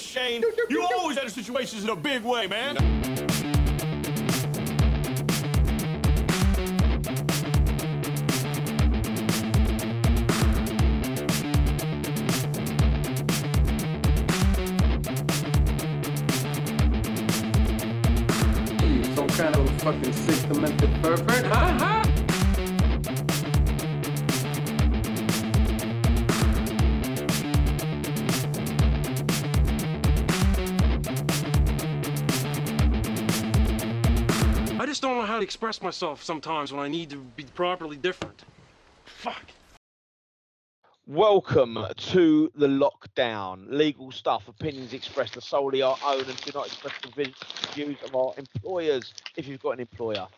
Shane. You always enter situations in a big way, man. Some kind of fucking sick demented pervert, huh? huh? Express myself sometimes when I need to be properly different. Fuck. Welcome to the lockdown. Legal stuff, opinions expressed are solely our own and do not express the views of our employers if you've got an employer.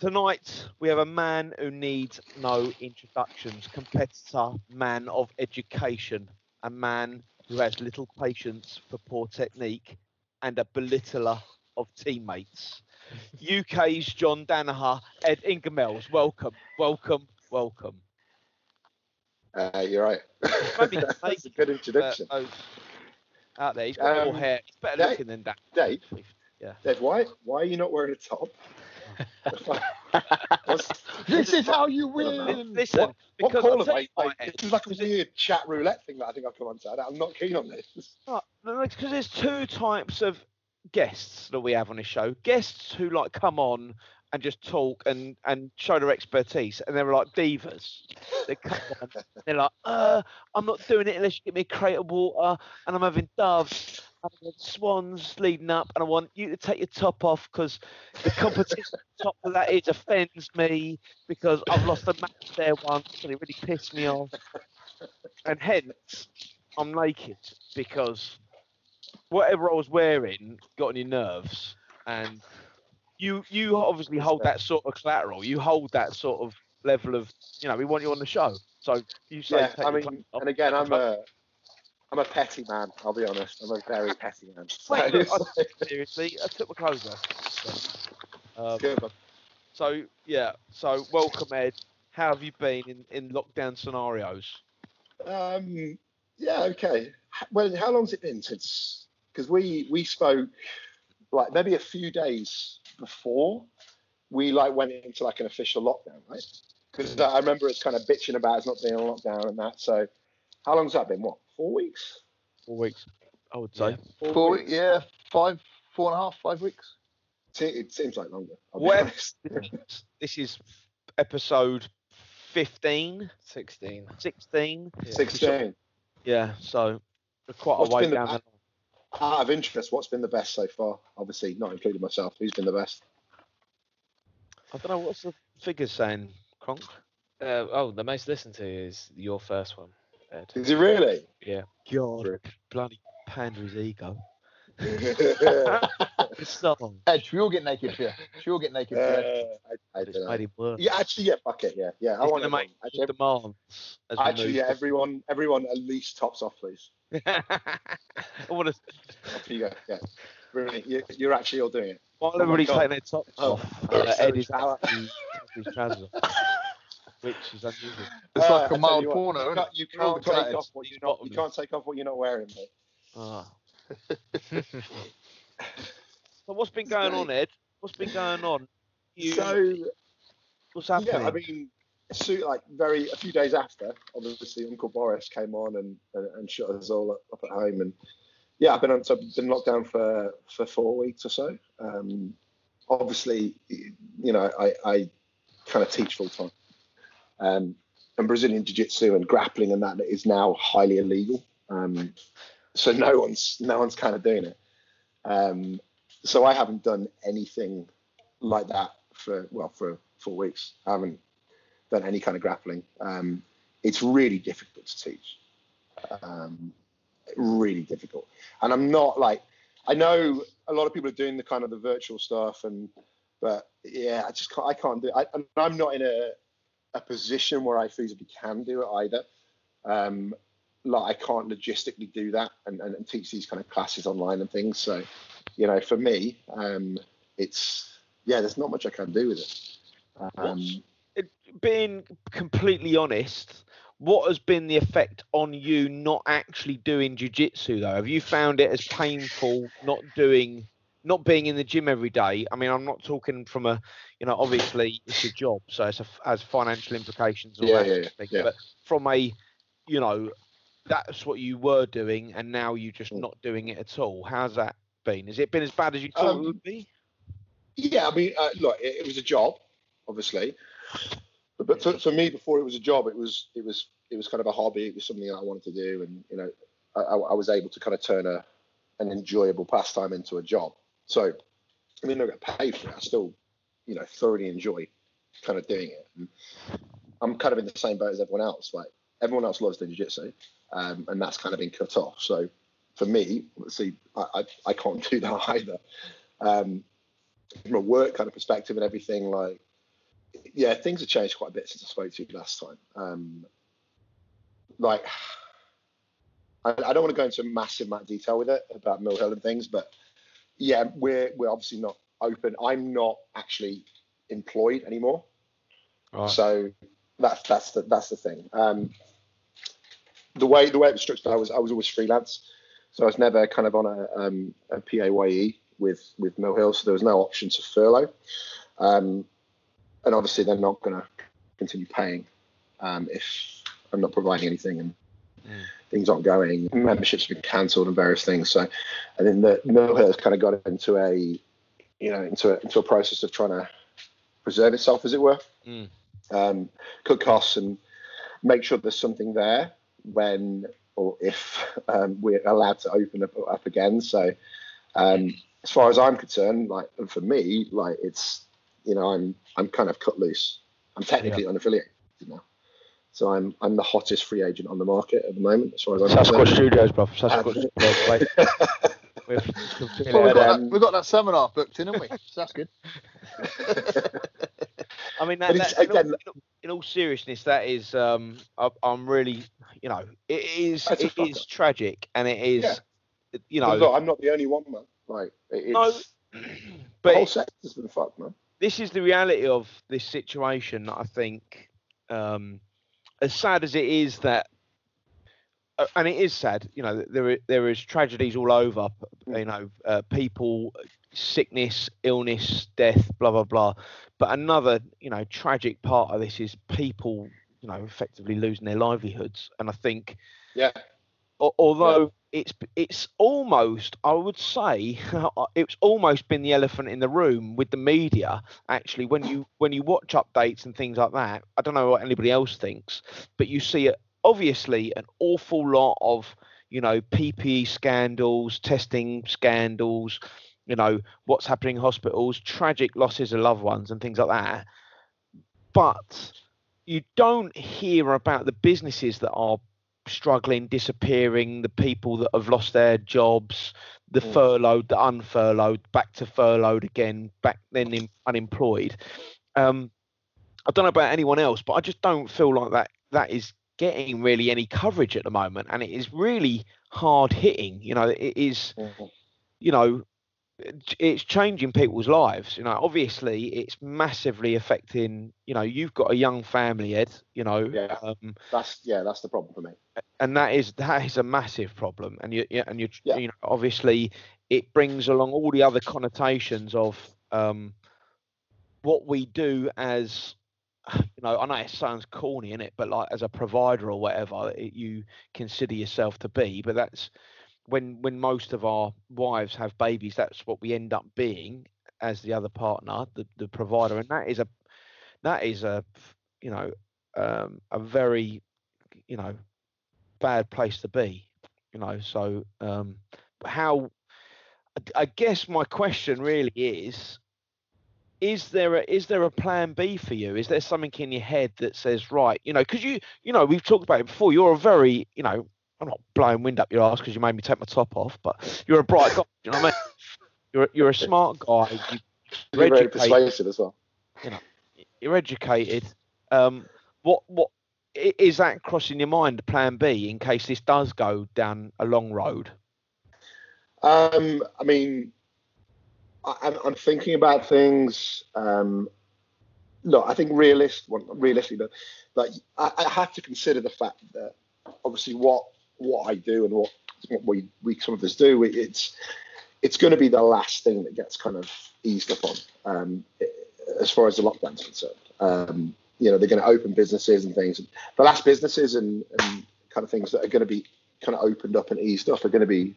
Tonight, we have a man who needs no introductions, competitor, man of education, a man who has little patience for poor technique, and a belittler of teammates. UK's John Danaher, Ed Ingamels. Welcome, welcome, welcome. Uh, you're right. Maybe That's a good introduction. Uh, oh, out there, he's got more Um, hair. He's better Dave- looking than that. Dave, Yeah. Dave, why why are you not wearing a top? What's- This is how you win. Listen, what, what because call I'll am tell I? you why, this is like a because it- weird chat roulette thing that I think I've come on onto. I'm not keen on this. because there's two types of guests that we have on this show. Guests who like come on and just talk and and show their expertise, and they're like divas. They come on, they're like, uh, I'm not doing it unless you get me a crate of water, and I'm having doves. and I want swans leading up, and I want you to take your top off because the competition top of that is offends me because I've lost a match there once and it really pissed me off. And hence, I'm naked because whatever I was wearing got on your nerves, and you you obviously hold that sort of collateral. You hold that sort of level of you know we want you on the show. So you say Yeah, I mean, off. and again, I'm a I'm a petty man. I'll be honest. I'm a very petty man. So, Wait, look, I- seriously, I took my clothes off. So, um, good. man. so yeah, so welcome Ed. How have you been in, in lockdown scenarios? Um, yeah, okay. Well, how long's it been since? Because we we spoke like maybe a few days before we like went into like an official lockdown, right? Because I remember it's kind of bitching about us not being on lockdown and that. So, how long's that been? What four weeks? Four weeks, I would say. Four, weeks, yeah, five, four and a half, five weeks. It seems like longer. I'll Well. This is episode 15, 16. 16. Sixteen. Yeah, so quite What's a way been the down. ba- the Out of interest, what's been the best so far? Obviously, not including myself. Who's been the best? I don't know what's the figures saying, Cronk. Uh, oh, the most listened to is your first one, Ed. Is it really? Yeah. God, bloody pander his ego. Uh, It's. Ed, should we all get naked here? Should we all get naked here? I, I don't know. made him worse. Yeah, actually, yeah, fuck it, yeah, yeah. I want gonna make actually, demands. As actually, yeah, everyone, everyone, at least tops off, please. I want to. Off you go. Yeah, brilliant. You, you're actually all doing it. While my everybody's God. taking their tops Oh, off, yeah, uh, Ed is actually taking his trousers off, which is unusual. It's Uh, like a tell mild you porno. You isn't can't, you can't take off what you're not. You can't take off what you're not wearing, mate. Ah. So what's been going on, Ed? What's been going on? You, So what's happening? yeah, I mean, so, like very a few days after, obviously Uncle Boris came on and and, and shut us all up, up at home, and yeah, I've been on, so I've been locked down for for four weeks or so. Um, obviously, you know, I, I kind of teach full time, um, and Brazilian Jiu Jitsu and grappling and that is now highly illegal. Um, so no one's no one's kind of doing it. Um, so I haven't done anything like that for well for four weeks. I haven't done any kind of grappling. Um, it's really difficult to teach. Um, really difficult. And I'm not like I know a lot of people are doing the kind of the virtual stuff and but yeah, I just can't I can't do it. I, I'm not in a a position where I feasibly can do it either. Um, like I can't logistically do that and, and, and teach these kind of classes online and things. So, you know, for me, um, it's yeah, there's not much I can do with it. Um, It- being completely honest, what has been the effect on you not actually doing jiu-jitsu though? Have you found it as painful not doing not being in the gym every day? I mean, I'm not talking from a, you know, obviously it's a job, so it's a, has financial implications. all Yeah, that yeah, thing, yeah. But from a, you know, that's what you were doing, and now you're just Mm. not doing it at all. How's that been? Has it been as bad as you thought it Um, would be? Yeah, I mean, uh, look, it, it was a job, obviously, but, but for, for me, before it was a job, it was it was it was kind of a hobby. It was something that I wanted to do, and you know, I, I I was able to kind of turn a an enjoyable pastime into a job. So, I mean, I get paid for it. I still, you know, thoroughly enjoy kind of doing it. And I'm kind of in the same boat as everyone else. Like everyone else loves the jiu-jitsu, um, and that's kind of been cut off. So, for me, see I I, I can't do that either. Um, from a work kind of perspective and everything, like, yeah, things have changed quite a bit since I spoke to you last time. Um, like, I, I don't want to go into a massive amount of detail with it about Mill Hill and things, but yeah, we're we're obviously not open. I'm not actually employed anymore, Right. so that's that's the that's the thing. Um, the way the way it was structured, I was I was always freelance, so I was never kind of on a um, a PAYE with with Mill Hill, so there was no option to furlough. Um, and obviously, they're not going to continue paying um, if I'm not providing anything and Mm. things aren't going. Memberships have been cancelled and various things. So, and then the Mill Hill has kind of got into a you know into a, into a process of trying to preserve itself, as it were, Mm. um, cut costs and make sure there's something there when or if um, we're allowed to open up, up again. So, um, as far as I'm concerned, like and for me, like it's you know I'm I'm kind of cut loose. I'm technically unaffiliated now, so I'm I'm the hottest free agent on the market at the moment. As far as I'm Sasquatch concerned. Studios, bro. Sasquatch Studios. Wait, we've Well, we've, got um, that, we've got that seminar booked in, haven't we? So that's good. I mean, that, that- in, all, again- in all- in all seriousness, that is, um, I, I'm really, you know, it is, it is tragic, and it is, Yeah. you know, look, I'm not the only one, man. Like No, the whole sector's been fucked, man. this is the reality of this situation. that I think, um, as sad as it is that, uh, and it is sad, you know, there there is tragedies all over. You know, uh, people, sickness, illness, death, blah blah blah. But another, you know, tragic part of this is people, you know, effectively losing their livelihoods. And I think Yeah. al- although it's it's almost I would say uh, it's almost been the elephant in the room with the media actually when you when you watch updates and things like that I don't know what anybody else thinks but you see obviously an awful lot of you know PPE scandals testing scandals you know what's happening in hospitals tragic losses of loved ones and things like that but you don't hear about the businesses that are struggling, disappearing, the people that have lost their jobs, the Mm. furloughed, the unfurloughed, back to furloughed again, back then in, unemployed. Um, I don't know about anyone else, but I just don't feel like that that is getting really any coverage at the moment, and it is really hard hitting. You know, it is you know it's changing people's lives you know obviously it's massively affecting you know you've got a young family ed you know Yeah. um, That's yeah, that's the problem for me. and that is that is a massive problem and you yeah, and you Yeah. you know obviously it brings along all the other connotations of um what we do as you know i know it sounds corny in it but like as a provider or whatever it, you consider yourself to be but that's when when most of our wives have babies that's what we end up being as the other partner the, the provider. And that is a that is a you know um a very you know bad place to be you know. So um how I- i guess my question really is is there a is there a plan b for you? Is there something in your head that says right you know because you you know we've talked about it before you're a very you know i'm not blowing wind up your ass because you made me take my top off but you're a bright guy you know what i mean you're, you're a smart guy you, You're very persuasive as well. You know, you're educated. Um, what what is that crossing your mind? Plan B in case this does go down a long road. Um, I mean, I, I'm, I'm thinking about things. Um, look, I think realist, well, realistically, but like I, I have to consider the fact that obviously what what I do and what what we, we some of us do, it, it's it's going to be the last thing that gets kind of eased up on um, as far as the lockdown's concerned. Um, you know, they're going to open businesses and things. The last businesses and, and kind of things that are going to be kind of opened up and eased up are going to be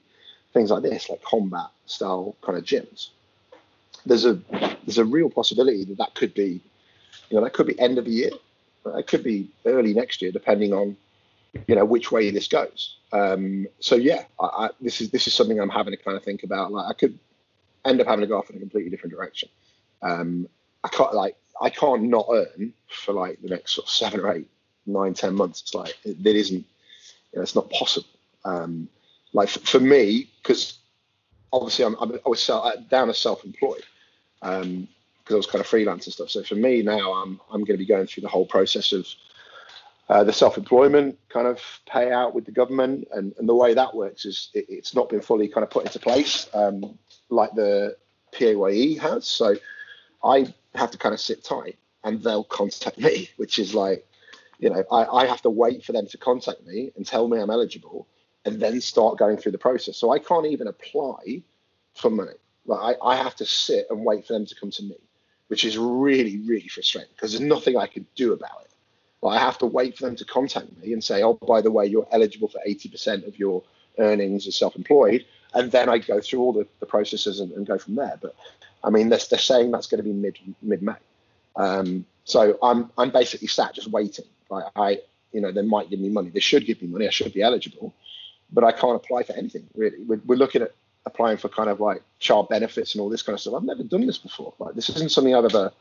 things like this, like combat style kind of gyms. There's a there's a real possibility that that could be, you know, that could be end of the year. It could be early next year, depending on, you know, which way this goes. Um, so yeah, I, I, this is this is something I'm having to kind of think about. Like I could end up having to go off in a completely different direction. Um, I can't like I can't not earn for like the next sort of seven or eight, nine, ten months. It's like it, it isn't, you know, it's not possible. Um, like for, for me, because obviously I'm, I'm, i was self, down as self-employed because um, I was kind of freelance and stuff. So for me now, I'm I'm going to be going through the whole process of uh, the self-employment kind of payout with the government, and, and the way that works is it, it's not been fully kind of put into place um, like the PAYE has. So I have to kind of sit tight and they'll contact me, which is like, you know, I, I have to wait for them to contact me and tell me I'm eligible and then start going through the process. So I can't even apply for money. Like I, I have to sit and wait for them to come to me, which is really, really frustrating because there's nothing I can do about it. Like I have to wait for them to contact me and say, oh, by the way, you're eligible for 80% of your earnings as self-employed. And then I go through all the, the processes and, and go from there. But I mean, they're, they're saying that's going to be mid mid May. Um, so I'm I'm basically sat just waiting. Like I, you know, they might give me money. They should give me money. I should be eligible, but I can't apply for anything really. We're, we're looking at applying for kind of like child benefits and all this kind of stuff. I've never done this before. Like this isn't something I've ever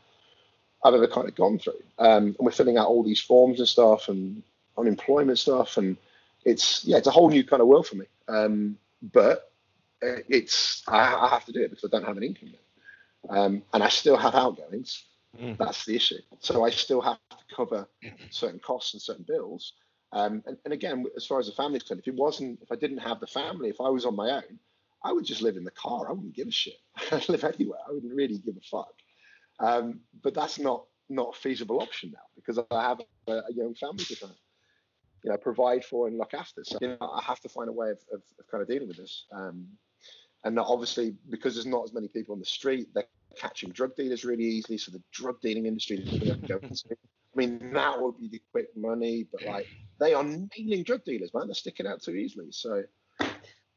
I've ever kind of gone through. Um, and we're filling out all these forms and stuff and unemployment stuff, and it's yeah, it's a whole new kind of world for me. Um, but it's I, I, have to do it because I don't have an income um, and I still have outgoings. Mm. That's the issue. So I still have to cover certain costs and certain bills. Um, and, and, again, as far as the family's concerned, if it wasn't, if I didn't have the family, if I was on my own, I would just live in the car. I wouldn't give a shit. I'd live anywhere. I wouldn't really give a fuck. Um, but that's not not a feasible option now because I have a, a young family to kind of, you know, provide for and look after. So you know, I have to find a way of, of, of kind of dealing with this. Um, and obviously because there's not as many people on the street, they're catching drug dealers really easily. So the drug dealing industry I mean, that would be the quick money, but like they are nailing drug dealers, man. They're sticking out too easily. So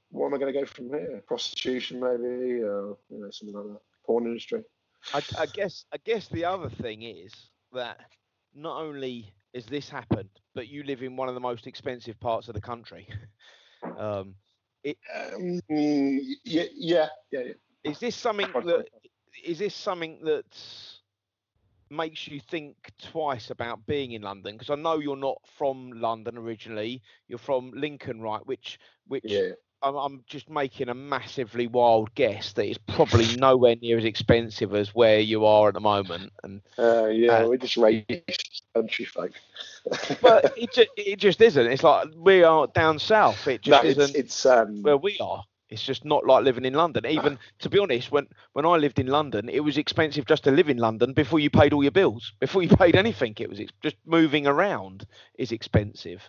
where am I going to go from here? Prostitution, maybe, or you know, something like that. Porn industry. I, I guess. I guess the other thing is that not only has this happened, but you live in one of the most expensive parts of the country. Um, it, um, yeah, yeah, yeah, Is this something that is this something that makes you think twice about being in London? Because I know you're not from London originally. You're from Lincoln, right? Which which yeah. I'm, I'm just making a massively wild guess that it's probably nowhere near as expensive as where you are at the moment. And uh, yeah, uh, we're just racist country folk. but it just, it just isn't. It's like we are down south. It just no, isn't. It's, it's um, where we are. It's just not like living in London. Even to be honest, when when I lived in London, it was expensive just to live in London before you paid all your bills. Before you paid anything, it was just moving around is expensive.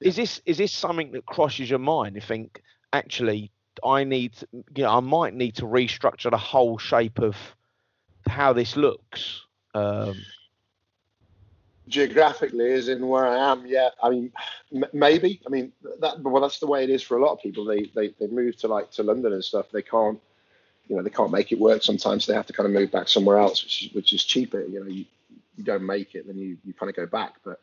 Is this is this something that crosses your mind? You think actually I need, you know, I might need to restructure the whole shape of how this looks. Um, geographically, as in where I am, yeah. I mean, m- maybe. I mean, that. Well, that's the way it is for a lot of people. They they they move to like to London and stuff. They can't, you know, they can't make it work. Sometimes they have to kind of move back somewhere else, which is which is cheaper. You know, you, you don't make it, then you you kind of go back. But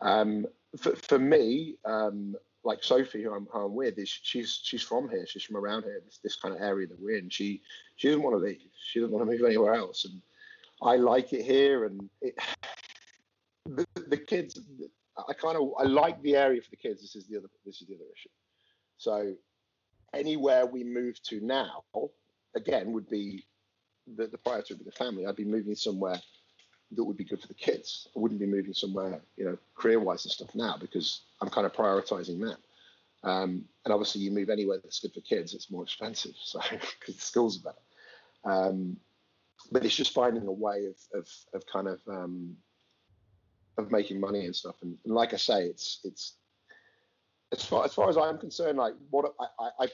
um, for for me, um, like Sophie, who I'm, who I'm with, is she's she's from here. She's from around here, this, this kind of area that we're in. She she doesn't want to leave. She doesn't want to move anywhere else. And I like it here. And it, the, the kids, I kind of I like the area for the kids. This is the other this is the other issue. So anywhere we move to now, again, would be the, the priority would be the family. I'd be moving somewhere that would be good for the kids. I wouldn't be moving somewhere, you know, career wise and stuff now because I'm kind of prioritizing that. Um, and obviously, you move anywhere that's good for kids, it's more expensive. So, because the schools are better. Um, but it's just finding a way of of, of kind of um, of making money and stuff. And, and like I say, it's it's as far as far as I'm concerned, like what I, I, I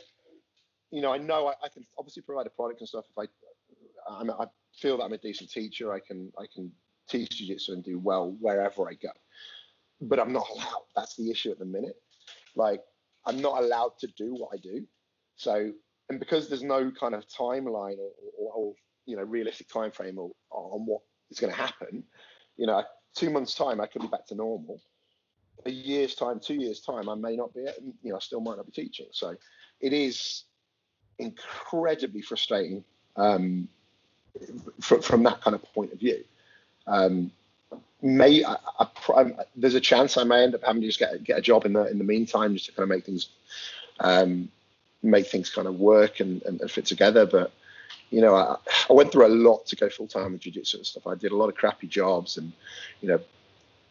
you know, I know I, I, can obviously provide a product and stuff. If I, I'm, I feel that I'm a decent teacher, I can I can teach jiu-jitsu and do well wherever I go. But I'm not allowed. That's the issue at the minute. Like I'm not allowed to do what I do. So and because there's no kind of timeline or, or, or you know realistic time frame or, on what is going to happen, you know, two months time I could be back to normal. A year's time, two years time, I may not be. You know, I still might not be teaching. So it is incredibly frustrating um, from, from that kind of point of view. Um, may I, I, there's a chance I may end up having to just get get a job in the in the meantime just to kind of make things um, make things kind of work and, and, and, fit together. But you know, I, I went through a lot to go full time with jiu-jitsu and stuff. I did a lot of crappy jobs and you know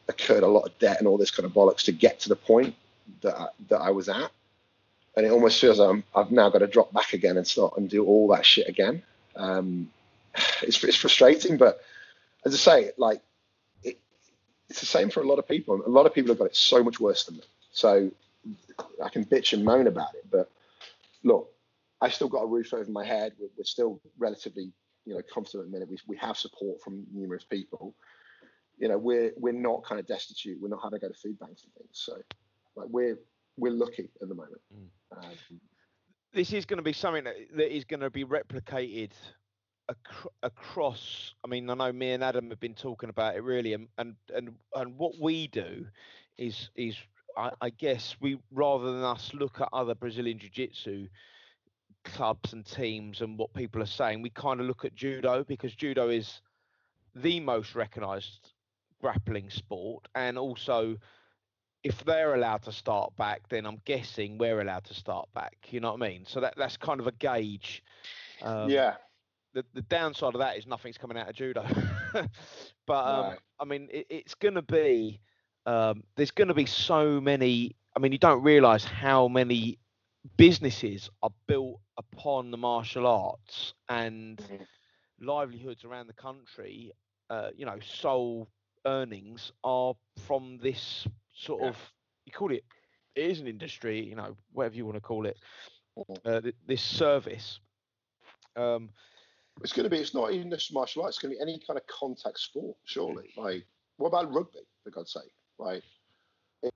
incurred a lot of debt and all this kind of bollocks to get to the point that I, that I was at and it almost feels like I'm, I've now got to drop back again and start and do all that shit again. Um, it's, it's frustrating, but as I say, like it, it's the same for a lot of people. A lot of people have got it so much worse than me. So I can bitch and moan about it, but look, I still got a roof over my head. We're, we're still relatively, you know, comfortable at the minute. We, we have support from numerous people. You know, we're we're not kind of destitute. We're not having to go to food banks and things. So, like, we're we're lucky at the moment. Mm. Um, this is going to be something that, that is going to be replicated ac- across. I mean, I know me and Adam have been talking about it really, and and and, and what we do is is I, I guess we rather than us look at other Brazilian jiu-jitsu clubs and teams and what people are saying, we kind of look at judo because judo is the most recognised grappling sport and also if they're allowed to start back, then I'm guessing we're allowed to start back. You know what I mean? So that that's kind of a gauge. Um, yeah. The the downside of that is nothing's coming out of judo. but um, right. I mean, it, it's going to be. Um, there's going to be so many. I mean, you don't realise how many businesses are built upon the martial arts and mm-hmm. livelihoods around the country. Uh, you know, sole earnings are from this sort yeah. of you call it it is an industry, you know, whatever you want to call it, mm-hmm. uh, this service. Um, it's going to be. It's not even just martial arts. It's going to be any kind of contact sport. Surely, like what about rugby? For God's sake, like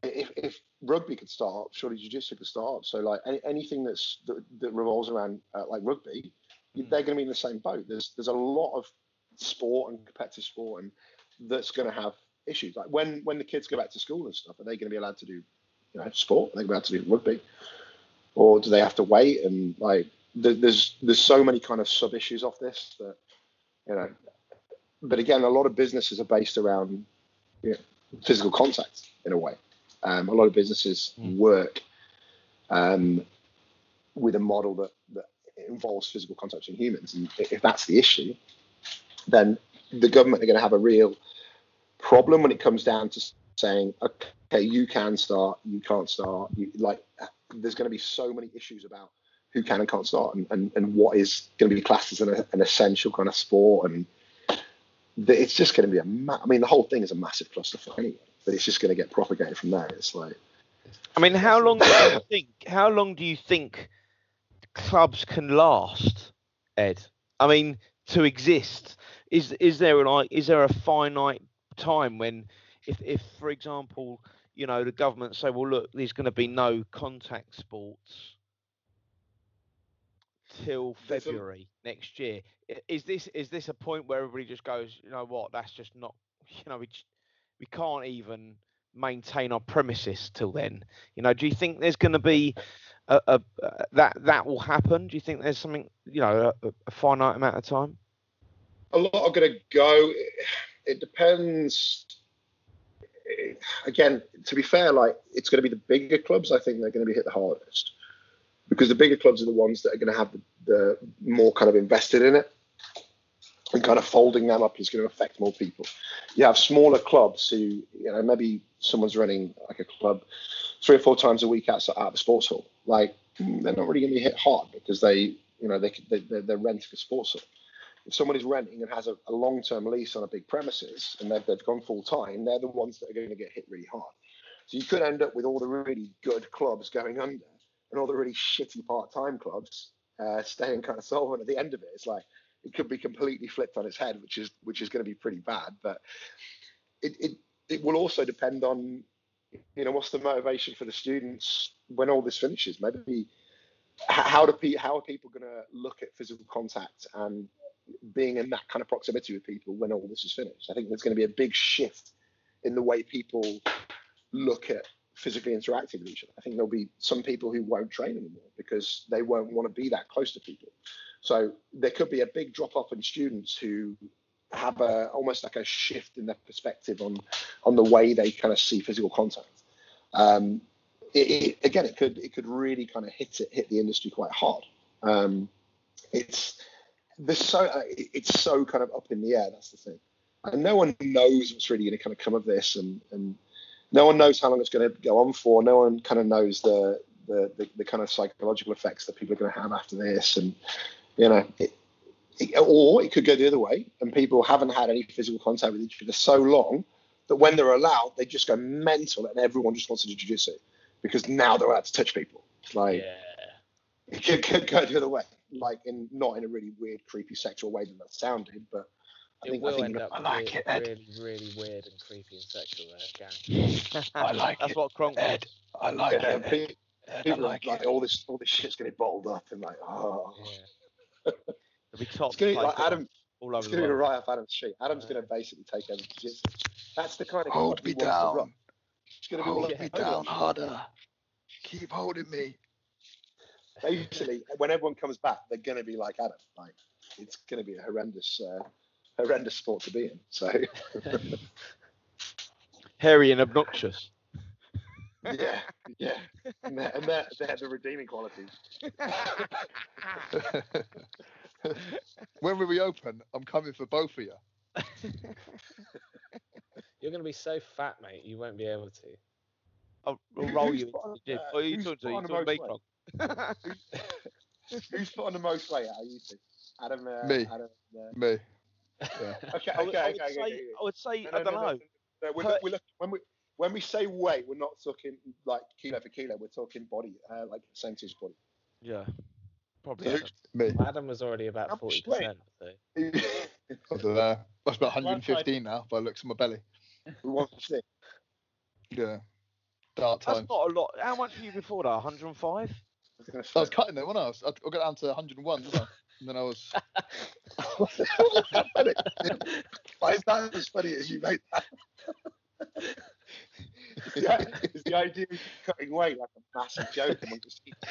if, if rugby could start, surely jiu-jitsu could start. So like any, anything that's that, that revolves around uh, like rugby, mm. they're going to be in the same boat. There's there's a lot of sport and competitive sport and that's going to have issues. Like when when the kids go back to school and stuff, are they going to be allowed to do, you know, sport? Are they going to be allowed to do rugby, or do they have to wait? And like, there's there's so many kind of sub issues off this that, you know. But again, a lot of businesses are based around you know, physical contact in a way. Um, a lot of businesses mm. work um, with a model that, that involves physical contact with humans, and if that's the issue, then the government are going to have a real problem when it comes down to saying, okay, you can start, you can't start. You, like, there's going to be so many issues about who can and can't start, and, and, and what is going to be classed as an, an essential kind of sport, and the, it's just going to be a. Ma- I mean, the whole thing is a massive clusterfuck anyway, but it's just going to get propagated from there. It's like. I mean, how long do you think? How long do you think clubs can last, Ed? I mean, to exist, is is there like is there a finite time when if if for example you know the government say well look there's going to be no contact sports till february next year. Is this is this a point where everybody just goes you know what? That's just not you know we we can't even maintain our premises till then. You know do you think there's going to be a, a, a, that that will happen? Do you think there's something you know a, a finite amount of time? A lot are going to go. It depends. Again, to be fair, like it's going to be the bigger clubs. I think they're going to be hit the hardest because the bigger clubs are the ones that are going to have the, the more kind of invested in it, and kind of folding them up is going to affect more people. You have smaller clubs who, you know, maybe someone's running like a club three or four times a week outside out of a sports hall. Like hmm, they're not really going to be hit hard because they, you know, they, they they're renting a sports hall if someone is renting and has a, a long-term lease on a big premises and they've, they've gone full time, they're the ones that are going to get hit really hard. So you could end up with all the really good clubs going under and all the really shitty part-time clubs uh, staying kind of solvent at the end of it. It's like it could be completely flipped on its head, which is which is going to be pretty bad. But it, it it will also depend on you know what's the motivation for the students when all this finishes. Maybe how do pe- how are people going to look at physical contact and being in that kind of proximity with people when all this is finished? I think there's going to be a big shift in the way people look at physically interacting with each other. I think there'll be some people who won't train anymore because they won't want to be that close to people. So there could be a big drop off in students who have a almost like a shift in their perspective on on the way they kind of see physical contact. Um, it, it, again, it could it could really kind of hit it hit the industry quite hard. Um, it's there's so uh, it's so kind of up in the air. That's the thing, and no one knows what's really going to kind of come of this, and and no one knows how long it's going to go on for. No one kind of knows the the, the, the kind of psychological effects that people are going to have after this, and you know, it, it, or it could go the other way, and people haven't had any physical contact with each other so long that when they're allowed, they just go mental, and everyone just wants to do jiu-jitsu because now they're allowed to touch people. It's like Yeah. it could, could go the other way, like in not in a really weird, creepy, sexual way that that sounded, but I It think, I will think end up I like re- it, Ed. really, really weird and creepy and sexual there, gang. I like That's it. what Kronk Ed, I like yeah, it. pe- Ed, I people are like like it. all this all this shit's getting bottled up and like oh Yeah. Be top it's gonna be place like Adam all it's gonna be right off Adam's street. Adam's gonna basically take over. That's the kind of Hold me he to run. down. It's gonna be Hold like me Yeah. down harder. Keep holding me. basically when everyone comes back, they're gonna be like Adam. Like it's gonna be a horrendous uh, horrendous sport to be in. So Hairy and obnoxious. yeah, yeah. And they're, and they're, they're the redeeming qualities. when we reopen, I'm coming for both of you. You're going to be so fat, mate, you won't be able to. I'll, I'll roll who's you into the gym. uh, you who's talking to put you on the talking to me, most Kronk? Who's put on the most weight out of you two? Adam. Uh, Me. Adam uh, Me. okay, I would, okay, I okay, would okay, say, okay. I would say, No, I no, don't no, know. no, no, we're, Per- we're look, when we when we say weight, we're not talking like kilo for kilo. We're talking body, uh, like percentage body. Yeah, probably. So Adam. Me. Adam was already about How forty much percent. So. I don't know. That's about 115 now by the looks of my belly. we want to see. Yeah. Dark That's not a lot. How much were you before that? 105? I was gonna I was say. cutting it when I. I I got down to 101, didn't I? And then I was. Why is that as funny as you made that? yeah, it's the idea of cutting weight like a massive joke among the people.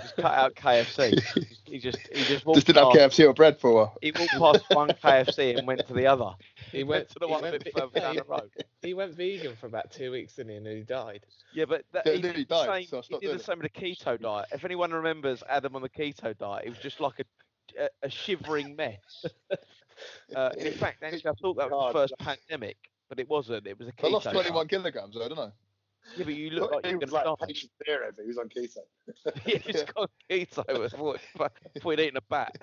Just cut out KFC. he just he just walked Just didn't have KFC or bread for a while. he walked past one KFC and went to the other. He went to the he one a went bit ve- further down the road. He went vegan for about two weeks, didn't he? And then he died. Yeah, but that, Yeah, he, nearly did the died, same, so he did doing the it. same with the keto diet. If anyone remembers Adam on the keto diet, it was just like a a, a shivering mess. Uh, in fact, actually, I thought that was God, the first pandemic, but it wasn't. It was a keto. I lost diet. 21 kilograms, though, didn't I? Yeah, but you look like you're was going to like die. patient zero if he was on keto. Yeah, just got keto before, before he'd eaten a bat.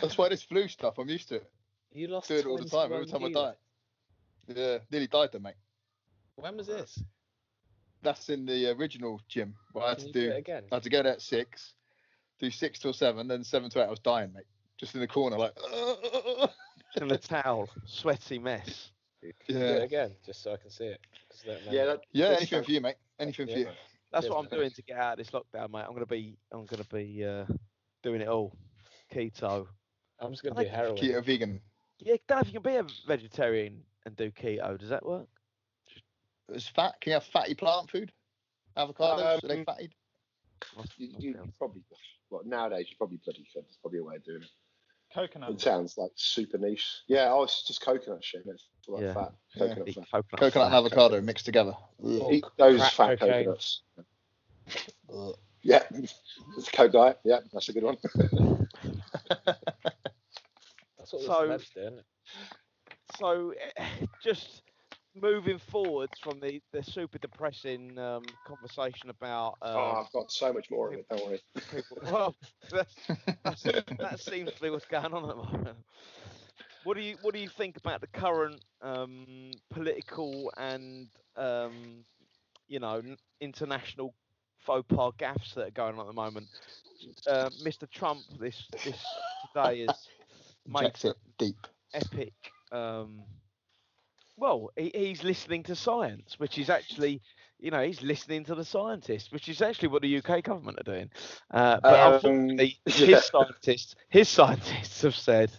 That's why this flu stuff, I'm used to it. You lost Do it all the time, every 21 time I die. Yeah, nearly died then, mate. When was this? That's in the original gym. Where I had Can to do do, it again? I had to go there at six, do six till seven, then seven to eight, I was dying, mate. Just in the corner, like, in a towel, sweaty mess. Can do yeah, it again, just so I can see it. I Yeah, that, yeah, anything so- for you, mate. Anything for Yeah. you. That's Cheers, what I'm doing to get out of this lockdown, mate. I'm gonna be, I'm gonna be uh, doing it all. Keto. I'm just gonna I do heroin. Keto vegan. Yeah, don't know if you can be a vegetarian and do keto. Does that work? It's fat. Can you have fatty plant food? Avocados? Are they Um, fatty? You, you, you probably, well, nowadays you probably bloody could. There's probably a way of doing it. Coconut. It sounds like super niche. Yeah, oh, it's just coconut shit. It's like Yeah. fat. Coconut Eat fat. coconut. Coconut and fat. avocado mixed together. Ugh. Eat those Crack fat cocaine. coconuts. Ugh. Yeah, it's a coke diet. Yeah, that's a good one. That's what So- the celebs do, isn't it? So, eh, just moving forwards from the, the super depressing um, conversation about oh, um, I've got so much more of it. Don't worry. people. Well, that's, that's, that seems to be what's going on at the moment. What do you What do you think about the current um, political and um, you know international faux pas gaffes that are going on at the moment? Uh, Mr. Trump this this today has made it deep. epic. Um, well, he, he's listening to science, which is actually, you know, he's listening to the scientists, which is actually what the UK government are doing. Uh, but Um, unfortunately, yeah. his scientists, his scientists have said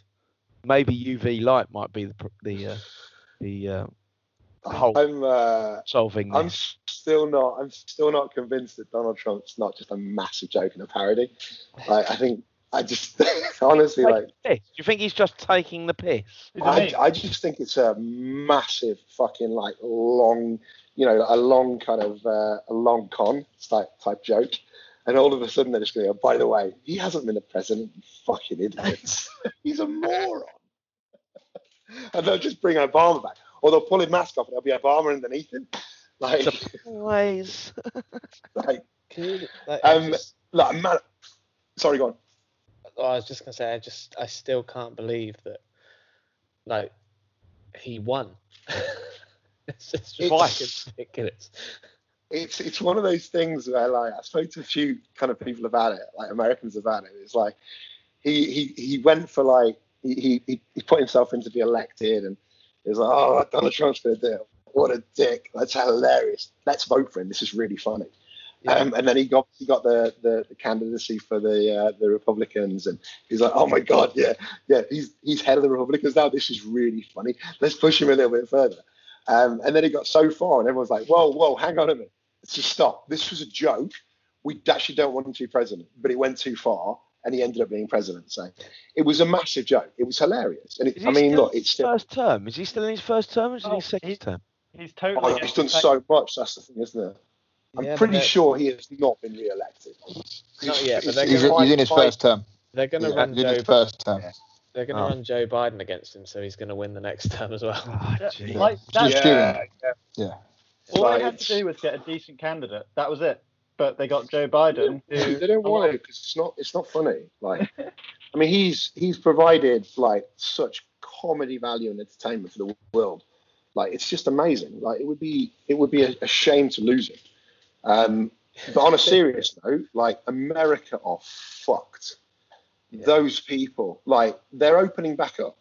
maybe UV light might be the the uh, the uh, whole I'm uh, solving I'm still not I'm still not convinced that Donald Trump's not just a massive joke and a parody. Like I think I just honestly Take like. Do you think he's just taking the piss? I, I just think it's a massive fucking like long you know a long kind of uh, a long con type type joke. And all of a sudden they're just going, oh, by the way, he hasn't been a president, you fucking idiots. He's a moron. and they'll just bring Obama back. Or they'll pull his mask off and there'll be Obama underneath him. Like, Always. like, Like, I um, just- like, man. Sorry, go on. Oh, I was just gonna say, I just, I still can't believe that, like, he won. it's just It's- ridiculous. it's it's one of those things where like I spoke to a few kind of people about it, like Americans about it. It's like he he he went for like he he he put himself in to be elected, and he was like, oh, Donald Trump's gonna do it. What a dick! That's hilarious. Let's vote for him. This is really funny. Um, and then he got he got the, the, the candidacy for the uh, the Republicans, and he's like, oh my god, yeah, yeah, he's he's head of the Republicans now. This is really funny. Let's push him a little bit further. Um, and then he got so far, and everyone's like, whoa, whoa, hang on a minute, let's just stop. This was a joke. We actually don't want him to be president, but it went too far, and he ended up being president. So it was a massive joke. It was hilarious, and it, Is I mean, look, it's his still. first term. Is he still in his first term or is it Oh, his second he- term? He's totally. Oh, he's done so much. That's the thing, isn't it? I'm Yeah, pretty sure he has not been re-elected. Not yet, but they're He's, he's in his first term. They're gonna Yeah, run in Joe. his first term. Yeah. They're gonna Oh. run Joe Biden against him, so he's gonna win the next term as well. Oh, like Just that, cheering. yeah. Yeah. all Like, they had to do was get a decent candidate. That was it. But they got Joe Biden, who they don't want to because it's not it's not funny. Like, I mean, he's he's provided like such comedy value and entertainment for the world. Like, it's just amazing. Like, it would be it would be a, a shame to lose him. Um, but on a serious note, like America are fucked. Those people, like, they're opening back up.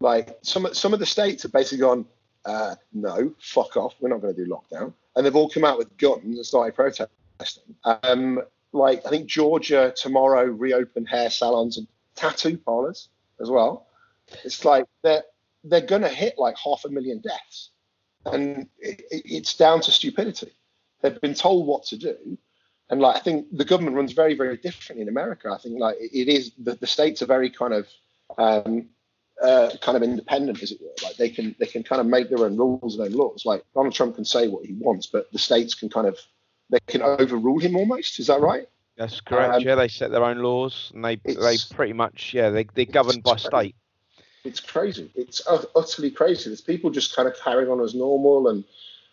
Like some some of the states have basically gone, uh, no, fuck off. We're not going to do lockdown, and they've all come out with guns and started protesting. Um, like I think Georgia tomorrow reopen hair salons and tattoo parlors as well. It's like they're they're going to hit like half a million deaths, and it- it's down to stupidity. They've been told what to do, and like I think the government runs very very differently in America. I think like it, is the, the states are very kind of um, uh, kind of independent, as it were. Like they can they can kind of make their own rules and own laws. Like Donald Trump can say what he wants, but the states can kind of they can overrule him almost. Is that right? That's correct. Um, yeah, they set their own laws and they they pretty much yeah they they're governed by state. It's crazy. It's utterly crazy. There's people just kind of carrying on as normal and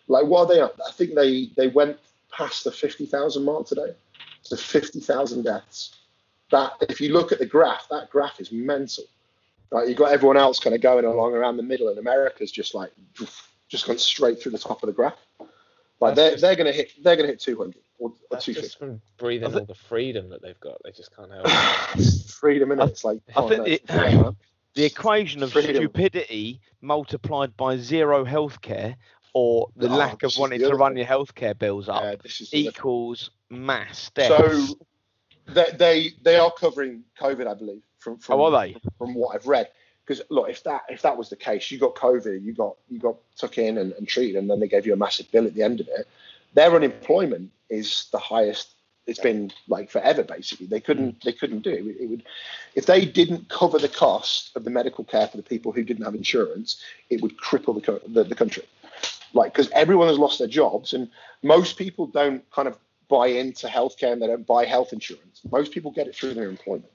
like what are they? at? I think they they went past the fifty thousand mark today. So fifty thousand deaths. That if you look at the graph, that graph is mental. Like you've got everyone else kind of going along around the middle, and America's just like just gone straight through the top of the graph. Like That's they're just- they're gonna hit they're gonna hit two hundred or, or That's two just from breathing I thi- all the freedom that they've got. They just can't help it. Freedom and I- it. It's like I oh, think no, it- The equation of Freedom. stupidity multiplied by zero healthcare or the Oh, lack of wanting to run thing. your healthcare bills up Yeah, equals mass deaths. So they, they they are covering COVID, I believe, from from, Oh, are they? from what I've read. Because look, if that if that was the case, you got COVID, you got you got took in and, and treated, and then they gave you a massive bill at the end of it. Their unemployment is the highest it's been like forever. Basically, they couldn't they couldn't do it. It would if they didn't cover the cost of the medical care for the people who didn't have insurance, it would cripple the the, the country. Like because everyone has lost their jobs, and most people don't kind of buy into healthcare and they don't buy health insurance. Most people get it through their employment.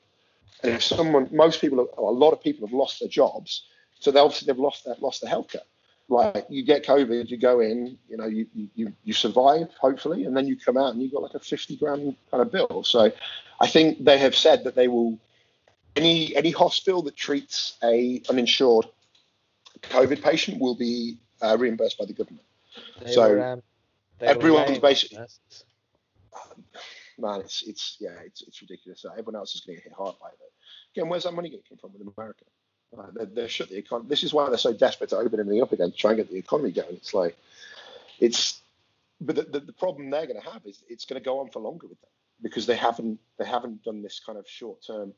And if someone, most people, a lot of people have lost their jobs, so they obviously they've lost their lost their healthcare. like you get COVID, you go in, you know, you, you, you survive hopefully, and then you come out and you've got like a 50 grand kind of bill. So I think they have said that they will, any, any hospital that treats a uninsured COVID patient will be uh, reimbursed by the government. They So, were, um, everyone's basically- Man, it's, it's, yeah, it's, it's ridiculous. Everyone else is going to get hit hard by it. Again, where's that money going to come from in America? Like, they're, they're shut the economy. This is why they're so desperate to open everything up again to try and get the economy going. It's like, it's, but the, the, the problem they're going to have is it's going to go on for longer with them because they haven't they haven't done this kind of short term,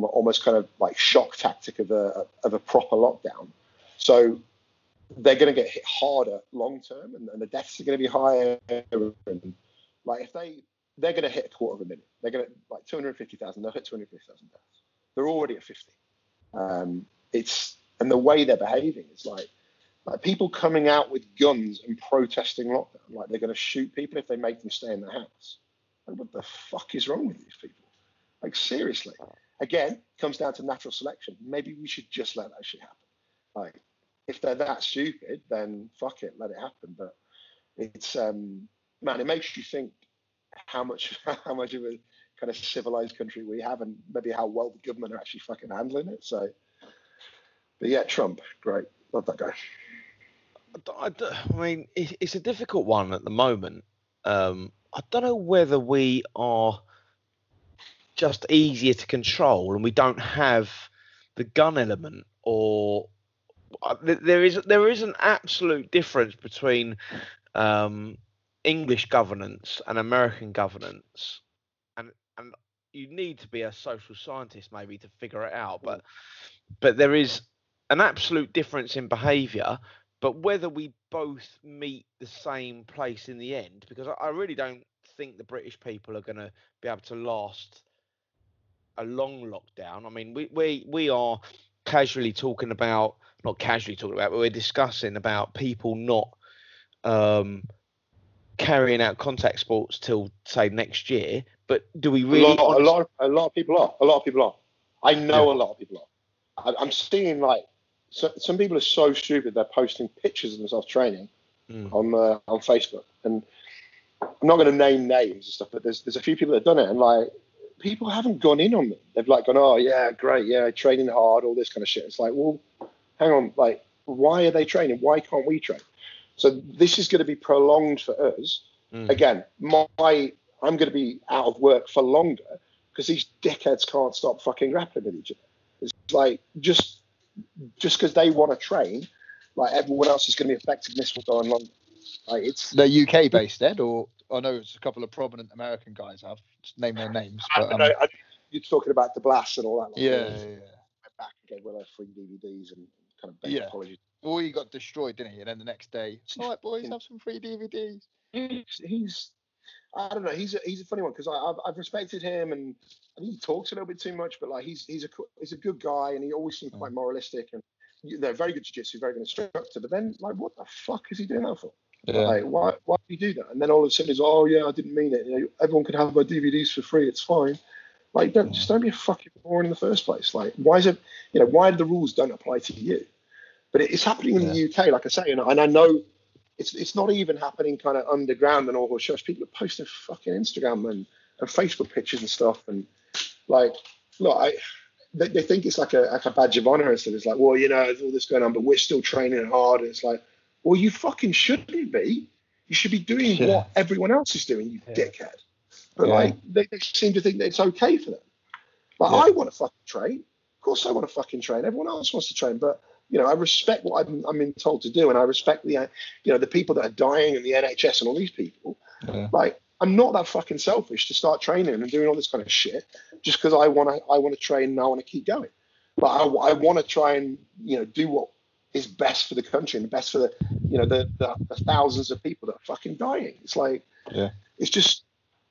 almost kind of like shock tactic of a of a proper lockdown. So they're going to get hit harder long term, and, and the deaths are going to be higher. And like if they they're going to hit a quarter of a million, they're going to like 250,000. They'll hit 250,000 deaths. They're already at 50. Um, it's and the way they're behaving is like like people coming out with guns and protesting lockdown, like they're going to shoot people if they make them stay in the house. Like, what the fuck is wrong with these people? Like seriously. Again, comes down to natural selection. Maybe we should just let that shit happen. Like if they're that stupid, then fuck it, let it happen. But it's um man, it makes you think how much how much of a kind of civilized country we have and maybe how well the government are actually fucking handling it. So but yeah, Trump, great. Love that guy. I mean, it's a difficult one at the moment. Um, I don't know whether we are just easier to control and we don't have the gun element, or there is there is an absolute difference between um, English governance and American governance, and and you need to be a social scientist maybe to figure it out, but but there is an absolute difference in behaviour but whether we both meet the same place in the end, because I, I really don't think the British people are going to be able to last a long lockdown. I mean, we we we are casually talking about, not casually talking about, but we're discussing about people not um, carrying out contact sports till say next year. But do we really? a lot, a lot, a lot of people are. A lot of people are. I know a lot of people are. I, I'm seeing like so, some people are so stupid they're posting pictures of themselves training Mm. on uh, on Facebook, and I'm not going to name names and stuff, but there's there's a few people that have done it, and like people haven't gone in on them. They've like gone, oh yeah, great, yeah, training hard, all this kind of shit. It's like, well, hang on, like why are they training? Why can't we train? So this is going to be prolonged for us. Mm. Again, my I'm going to be out of work for longer because these dickheads can't stop fucking grappling with each other. It's like just just because they want to train, like everyone else is going to be affected. And this will go on longer. Like it's They're UK based, Ed, or I know it's a couple of prominent American guys have. Just name their names. But, don't um, know, I, you're talking about DeBlass and all that. Like, yeah, yeah, yeah. went back again with our free DVDs and kind of begged Yeah. apologies. Well, he got destroyed, didn't he? And then the next day, all right, boys, have some free DVDs. he's, he's I don't know. He's a, he's a funny one because I've, I've respected him and I think he talks a little bit too much, but like he's he's a he's a good guy and he always seems quite moralistic and you- they're very good jiu-jitsu, very good instructor. But then like, what the fuck is he doing that for? Yeah. Like, why why do you do that? And then all of a sudden he's oh yeah, I didn't mean it. You know, everyone can have my DVDs for free. It's fine. Like don't just don't be a fucking moron in the first place. Like why is it you know why the rules don't apply to you? But it- it's happening in the UK, like I say, and, and I know it's it's not even happening kind of underground and all those shows. People are posting fucking Instagram and, and Facebook pictures and stuff, and like, look, I they, they think it's like a like a badge of honor and stuff. It's like, well, you know, there's all this going on, but we're still training hard. And it's like, well, you fucking shouldn't be. You should be doing Yeah. what everyone else is doing, you Yeah. dickhead. But Yeah. like, they, they seem to think that it's okay for them. Like, Yeah. I want to fucking train. Of course, I want to fucking train. Everyone else wants to train, but you know, I respect what I'm, I'm being told to do, and I respect the, uh, you know, the people that are dying and the NHS and all these people. Like, I'm not that fucking selfish to start training and doing all this kind of shit just because I want to, I want to train and I want to keep going. But I, I want to try and, you know, do what is best for the country and best for the, you know, the, the, the thousands of people that are fucking dying. It's like, Yeah. it's just,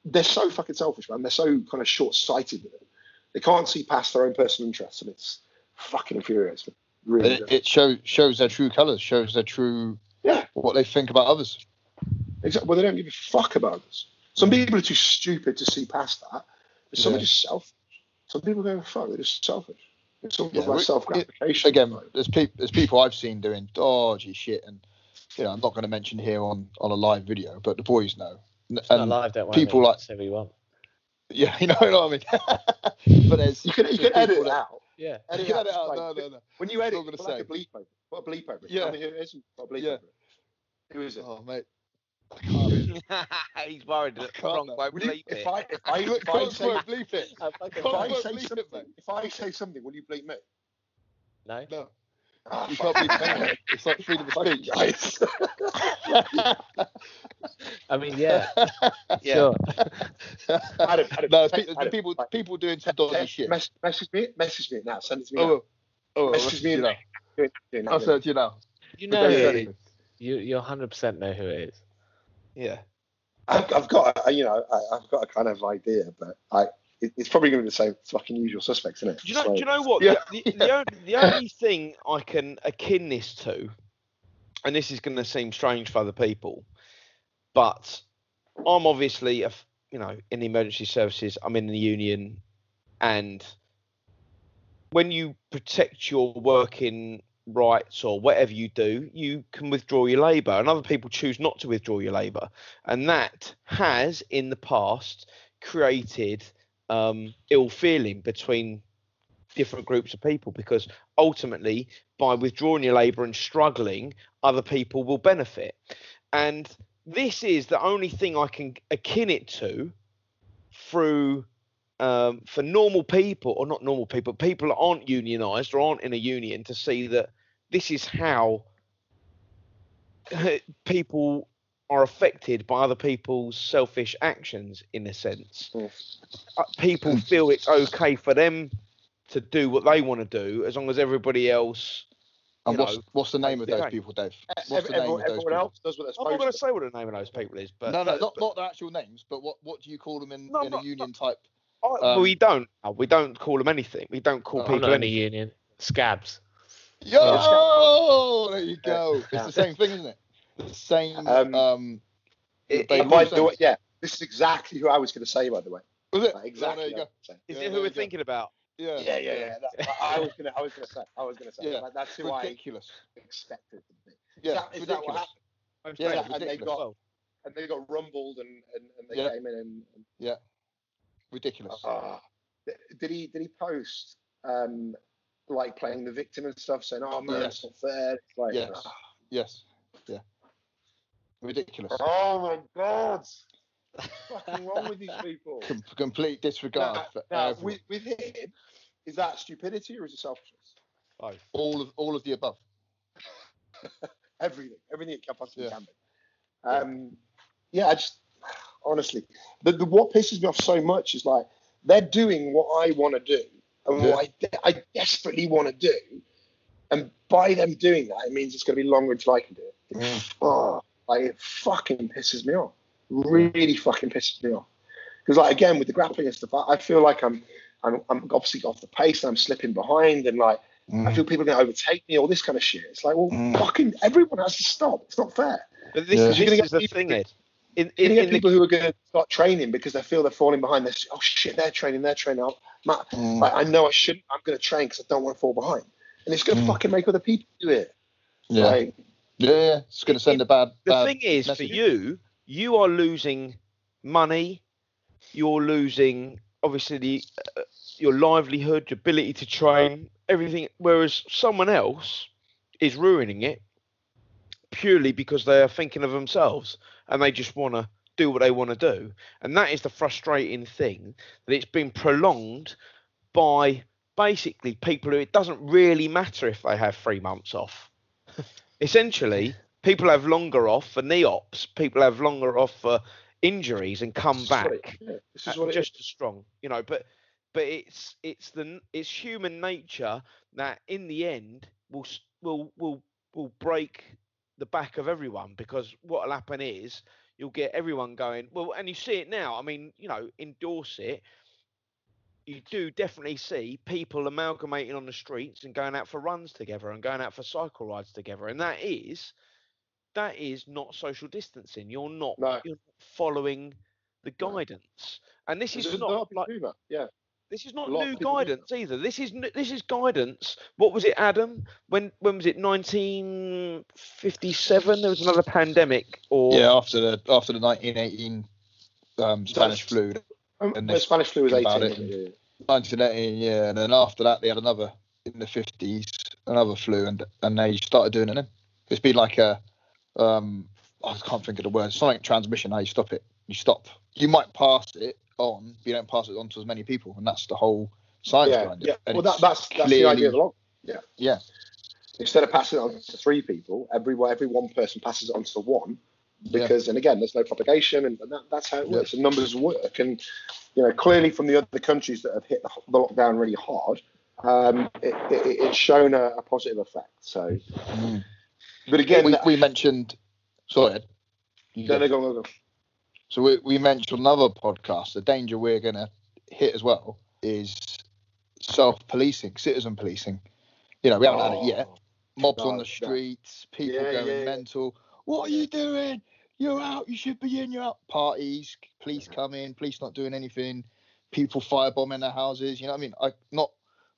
they're so fucking selfish, man. They're so kind of short-sighted with it. They can't see past their own personal interests, and it's fucking infuriates me. Really. It, it shows shows their true colours, shows their true Yeah. what they think about others. Exactly. Well, they don't give a fuck about us. Some people are too stupid to see past that. But some Yeah. are just selfish. Some people don't give a fuck. They're just selfish. It's almost Yeah, like we- self gratification. again, there's people there's people I've seen doing dodgy shit, and you know I'm not going to mention here on on a live video, but the boys know. N- It's not And live, don't worry. people mate. like- say what you want. yeah, you know, you know what I mean. but there's You can you can edit it out. Yeah. Edit You it can edit out. out, Like, no, no, no. When you edit, not gonna put like a bleep over. it. Put a bleep over. Yeah. Tell me who it is. and Put a bleep Yeah. over. Who is it? Oh mate, He's worried that can't Ronk won't Will you- bleep if it. I if I if I can't say bleep it. If I say something, if I say something, will you bleep me? no. No, Ah, you can't bleep anyone. It's like freedom of speech. I mean, yeah. Yeah. Sure. Adam, Adam, no, take- pe- Adam, people right. people doing some dodgy Text- shit. Mess, message me, message me now. Send it to me. Oh, now. oh, Message me you know. Do it, do it now, I'll do send it. it to you now. You know don't who say it anything. You you 100% know who it is. Yeah. I've, I've got, a, you know, I, I've got a kind of idea, but I, it, it's probably going to be the same fucking usual suspects, isn't it? Do you know? Do you know what? Yeah, The, the, the, only, the only thing I can akin this to, and this is going to seem strange for other people, but I'm obviously, a, f- you know, in the emergency services. I'm in the union, and when you protect your working rights or whatever you do, you can withdraw your labour, and other people choose not to withdraw your labour, and that has in the past created um, ill feeling between different groups of people because ultimately by withdrawing your labour and struggling other people will benefit. And this is the only thing i can akin it to through um, for normal people or not normal people people that aren't unionized or aren't in a union to see that this is how people are affected by other people's selfish actions in a sense Mm. uh, people feel it's okay for them to do what they want to do as long as everybody else And what's know, what's the name of those people, Dave? Every- What's the name everyone, of those everyone people? else does what they're I'm not going to to. say what the name of those people is, but no, no, but- not, but not their actual names, but what what do you call them in, No, in not- a union type? I, um, we don't. We don't call them anything. We don't call Oh, people not in a anything. union. Scabs. Yo, there you go. It's the same thing, isn't it? The same. Um, Um, It- they it- might call do it. Yeah, this is exactly who I was going to say, by the way. Was it? Like, Oh, exactly. there you what I go. was gonna Is Yeah, it who we're you go. thinking about? Yeah. Yeah, yeah, yeah. That, I I was going to. I was going to say. I was going to say. Yeah. Like, that's who I Ridiculous. expected to be. Yeah, that- is that what happened? Yeah, Yeah, and they ridiculous. got and they got rumbled and and, and they Yeah. came in and. and Ridiculous. ah. did he did he post um like playing the victim and stuff, saying, "Oh man, Yes. it's not fair." It's like, Yes. Yes. Yeah. Ridiculous. oh my god, what's fucking wrong with these people? Com- complete disregard Now, for now, with, with him, is that stupidity or is it selfishness? all of all of the above. Everything, everything it can possibly Yeah. can be. Um, yeah, I just honestly, the, the what pisses me off so much is like they're doing what I want to do and what I, de- I desperately want to do, and by them doing that, it means it's going to be longer until I can do it. Oh, like it fucking pisses me off. Really fucking pisses me off. Because like again with the grappling and stuff, I, I feel like I'm, I'm I'm obviously off the pace and I'm slipping behind and like I feel people are going to overtake me, all this kind of shit. It's like, well, Mm. fucking everyone has to stop. It's not fair. But this, Yeah. this is the thing, who- Ed. In, You're in, going to in get the, people who are going to start training because they feel they're falling behind. They're oh shit, they're training, they're training. I'm, my, Mm. like, I know I shouldn't. I'm going to train because I don't want to fall behind, and it's going to Mm. fucking make other people do it. Yeah. Like, Yeah, yeah. It's going to send a bad. the bad thing is, for you, you are losing money. You're losing, obviously, the, uh, your livelihood, your ability to train, everything. Whereas someone else is ruining it purely because they are thinking of themselves and they just want to do what they want to do. And that is the frustrating thing that it's been prolonged by basically people who it doesn't really matter if they have three months off. Essentially, people have longer off for knee ops, people have longer off for injuries and come this is what it- back this uh, is what just as strong, you know. But but it's it's the it's human nature that in the end will will will will break the back of everyone because what'll happen is you'll get everyone going well, and you see it now. I mean, you know, in Dorset, you do definitely see people amalgamating on the streets and going out for runs together and going out for cycle rides together, and that is that is not social distancing. You're not No. you're not following the guidance, and this is not like. Yeah, This is not A lot new people do. guidance either. This is this is guidance. What was it, Adam? When when was it? 1957. There was another pandemic, or Yeah, after the after the 1918 um, Spanish flu, Um, And the Spanish flu was 18. it and- 1918, yeah, and then after that they had another in the 50s, another flu, and and they started doing it then. It's been like a, um, I can't think of the word. It's something transmission. How you stop it? You stop. You might pass it on, but you don't pass it on to as many people, and that's the whole science Yeah, behind it. yeah. And Well, that, that's that's the idea of the clearly- long. Yeah, Instead of passing it on to three people, every every one person passes it on to one. Yeah. Because and again, there's no propagation, and that, that's how it Yeah. works. The numbers work, and you know clearly from the other countries that have hit the, the lockdown really hard, um, it, it, it's shown a, a positive effect. So, Mm. but again, we, we mentioned. Sorry, Ed. You no, go. go go. So we, we mentioned another podcast. The danger we're going to hit as well is self-policing, citizen policing. You know, we haven't had it yet. Oh, Mobs No, on the no. streets, people Yeah, going yeah, yeah. mental. What are you doing? You're out. You should be in. You're out. Parties, police mm-hmm. come in, police not doing anything. People firebombing their houses. You know what I mean? I not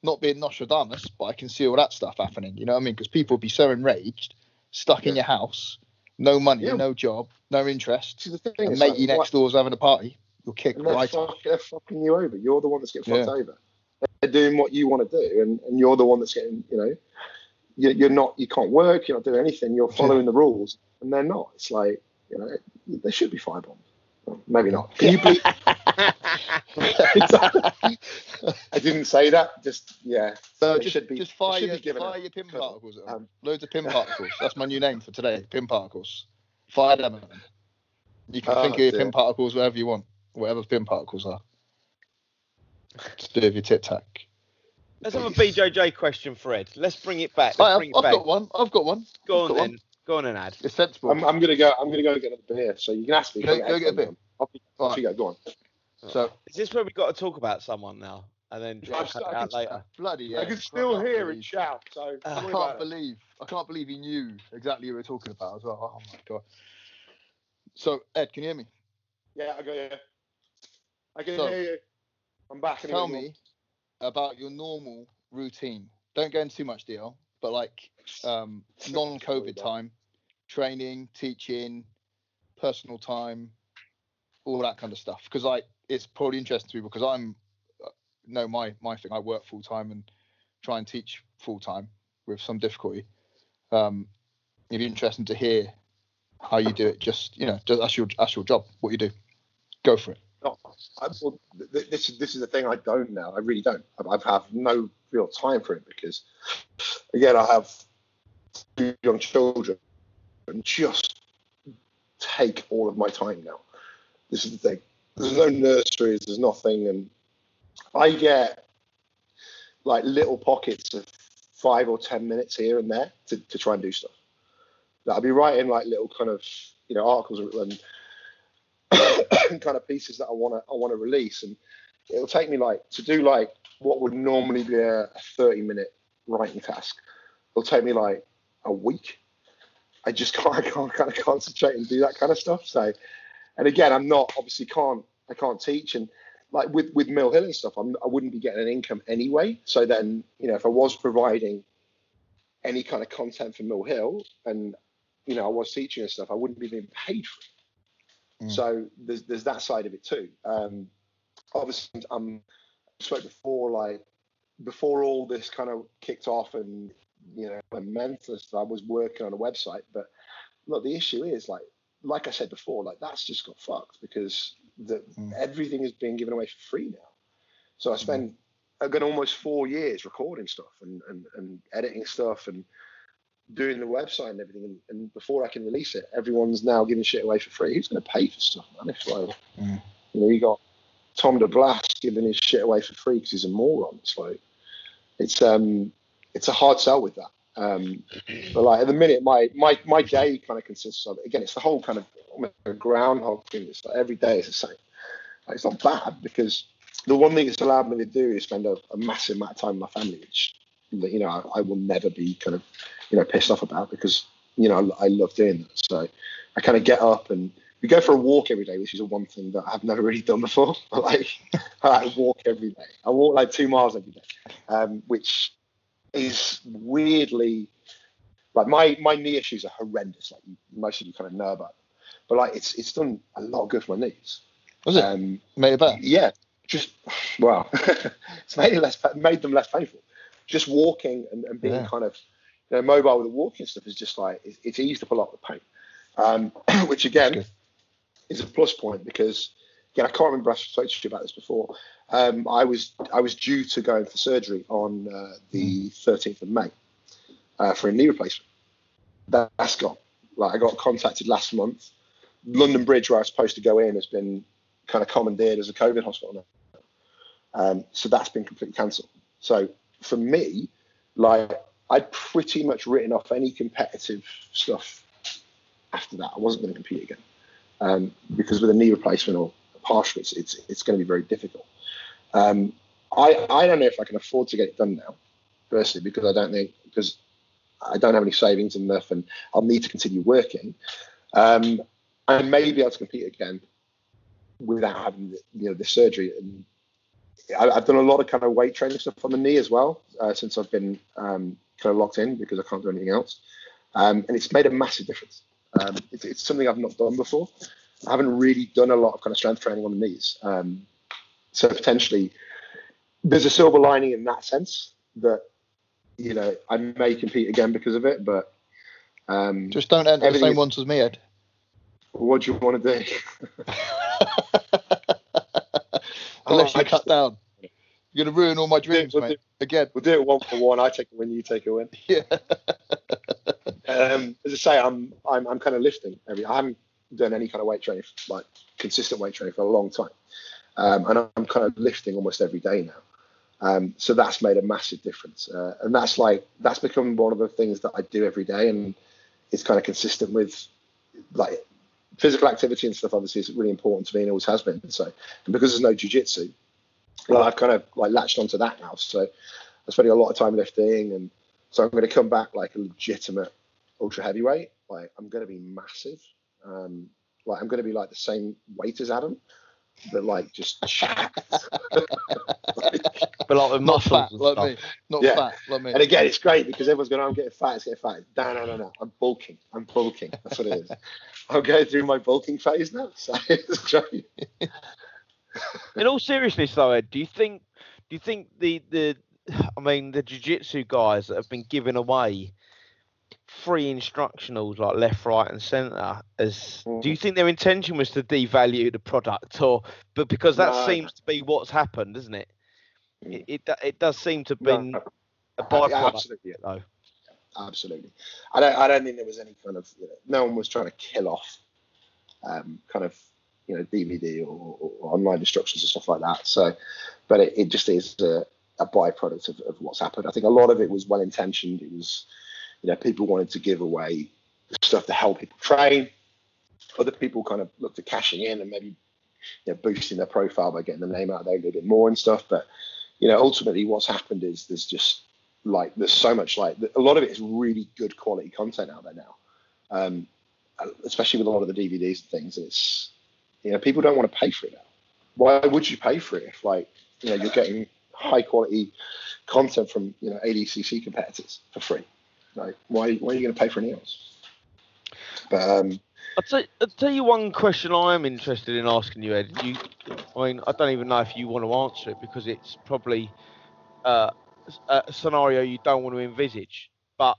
not being Nostradamus, but I can see all that stuff happening. You know what I mean? Because people would be so enraged, stuck in your house, no money, Yeah. no job, no interest. See, the thing And is, mate like, you next door's having a party, you'll kick and they're, right fuck, they're fucking you over. You're the one that's getting fucked Yeah. over. They're doing what you want to do, and, and you're the one that's getting, you know, you- you're not, you can't work, you're not doing anything, you're following the rules, and they're not. It's like, you know, they should be firebombed. Well, Maybe not. Can you? I didn't say that. Just yeah. So They just, should be- just fire, should your, be given fire your pin particles. Um, Loads of pin particles. That's my new name for today. Pin particles. Fire them. You can Oh, think of your dear. pin particles wherever you want, whatever pin particles are. Just do with your tic tac. Let's have a BJJ question for Ed. Let's bring it back. Let's I have, bring it I've back. got one. I've got one. Go I've on got then. Go on and add. It's sensible. I'm, I'm gonna go. I'm gonna go get another beer. So you can ask me. Go- put go get a beer. headphones on. Off you- off you go. Go on. So Is this where we got to talk about someone now, and then try I've cut st- I out can later? bloody yeah. I can still can't hear believe- and shout. So Uh, I can't about it. believe. I can't believe he knew exactly what we were talking about as well. Oh my god. So Ed, can you hear me? Yeah, I go. you. I can So, hear you. I'm back. Tell me about your normal routine. Don't go into too much deal, but like um, non-COVID time, training, teaching, personal time, all that kind of stuff. Because I, it's probably interesting to me because I'm, uh, no, my my thing. I work full time and try and teach full time with some difficulty. Um, it'd be interesting to hear how you do it. Just you know, just that's your that's your job. What you do. Go for it. No, I, well, th- th- this is this is the thing I don't now. I really don't. I, I have no real time for it because, again, I have two young children and just take all of my time now. This is the thing. There's no nurseries. There's nothing, and I get like little pockets of five or ten minutes here and there to, to try and do stuff. Like, I'll be writing like little kind of you know articles and kind of pieces that I want to I want to release, and it'll take me like to do like what would normally be a, a 30 minute writing task. It'll take me like a week. I just can't I can't kind of concentrate and do that kind of stuff. So, and again, I'm not obviously can't I can't teach and like with with Mill Hill and stuff, I'm, I wouldn't be getting an income anyway. So then you know if I was providing any kind of content for Mill Hill and you know I was teaching and stuff, I wouldn't be being paid for it. Mm. So there's there's that side of it too. Um, obviously, I'm I spoke before like before all this kind of kicked off and you know and Memphis, I was working on a website. But look, the issue is like like I said before, like that's just got fucked because the Mm. everything is being given away for free now. So I spent got almost four years recording stuff and, and, and editing stuff and doing the website and everything. And, and before I can release it, everyone's now giving shit away for free. Who's going to pay for stuff, man? It's like, Mm. you know, you got Tom DeBlass giving his shit away for free because he's a moron. It's like, it's um, it's a hard sell with that. Um, but like at the minute, my my my day kind of consists of again, it's the whole kind of groundhog thing. It's like every day is the same. Like, it's not bad because the one thing it's allowed me to do is spend a, a massive amount of time with my family, which you know I, I will never be kind of you know pissed off about because you know I, love doing that. So I kind of get up and we go for a walk every day, which is a one thing that I've never really done before. like I walk every day. I walk like two miles every day, um, which is weirdly like my my knee issues are horrendous. Like most of you kind of know about them, but like it's it's done a lot of good for my knees. Was it? Um, Made it better. yeah, just well, it's made it less made them less painful. Just walking and, and being Yeah. kind of you know, mobile with the walking stuff is just like it's, it's eased up a lot of the pain, um, which again is a plus point because again I can't remember if I spoke to you about this before. Um, I was I was due to go in for surgery on uh, the 13th of May uh, for a knee replacement. That, that's gone. Like I got contacted last month. London Bridge, where I was supposed to go in, has been kind of commandeered as a COVID hospital now. Um, so that's been completely cancelled. So for me, like I'd pretty much written off any competitive stuff after that. I wasn't going to compete again um, because with a knee replacement or a partial, it's it's, going to be very difficult. Um, I I don't know if I can afford to get it done now, firstly because I don't think because I don't have any savings enough, and I'll need to continue working. Um, I may be able to compete again without having the, you know the surgery. And I, I've done a lot of kind of weight training stuff on the knee as well uh, since I've been um, kind of locked in because I can't do anything else, um, and it's made a massive difference. Um, it's, it's something I've not done before. I haven't really done a lot of kind of strength training on the knees, um, so potentially there's a silver lining in that sense that you know I may compete again because of it, but. Um, Just don't enter the same is- ones as me, Ed. what do you want to do? Unless Oh, you I cut down. You're gonna ruin all my dreams, we'll mate. Again. We'll do it one for one. I take a win, you take a win. Yeah. Um, as I say, I'm I'm I'm kind of lifting every. I haven't done any kind of weight training, like consistent weight training for a long time, um, and I'm kind of lifting almost every day now. Um, so that's made a massive difference, uh, and that's like that's become one of the things that I do every day, and it's kind of consistent with like physical activity and stuff. Obviously, is really important to me and always has been. So, and because there's no jujitsu, like I've kind of like latched onto that now. So I'm spending a lot of time lifting, and so I'm going to come back like a legitimate ultra heavyweight. Like I'm going to be massive. Um, like I'm going to be like the same weight as Adam, but like just jacked. But like with Not fat and like stuff. me. Not Yeah. fat like me. and again, it's great because everyone's going, "I'm getting fat. It's getting fat." No, no, no, no. I'm bulking. I'm bulking. That's what it is. I'm going through my bulking phase now. So it's great. In all seriousness, though, Ed, do you think do you think the the I mean the jiu-jitsu guys that have been given away free instructionals like left, right, and centre as do you think their intention was to devalue the product or but because that No. seems to be what's happened, doesn't it? It it, it does seem to have No. a byproduct absolutely. though. Absolutely. I don't. I don't think there was any kind of. You know, no one was trying to kill off, um, kind of, you know, DVD or, or online instructions and stuff like that. So, but it, it just is a, a byproduct of, of what's happened. I think a lot of it was well intentioned. It was, you know, people wanted to give away stuff to help people train. Other people kind of looked at cashing in and maybe, you know, boosting their profile by getting the name out there a little bit more and stuff. But, you know, ultimately what's happened is there's just like there's so much like a lot of it is really good quality content out there now um especially with a lot of the dvds and things it's you know people don't want to pay for it now why would you pay for it if like you know you're getting high quality content from you know adcc competitors for free why, why are you going to pay for anything else but um I'll tell, I'll tell you one question I am interested in asking you, Ed. You, I mean, I don't even know if you want to answer it because it's probably uh, a a scenario you don't want to envisage. But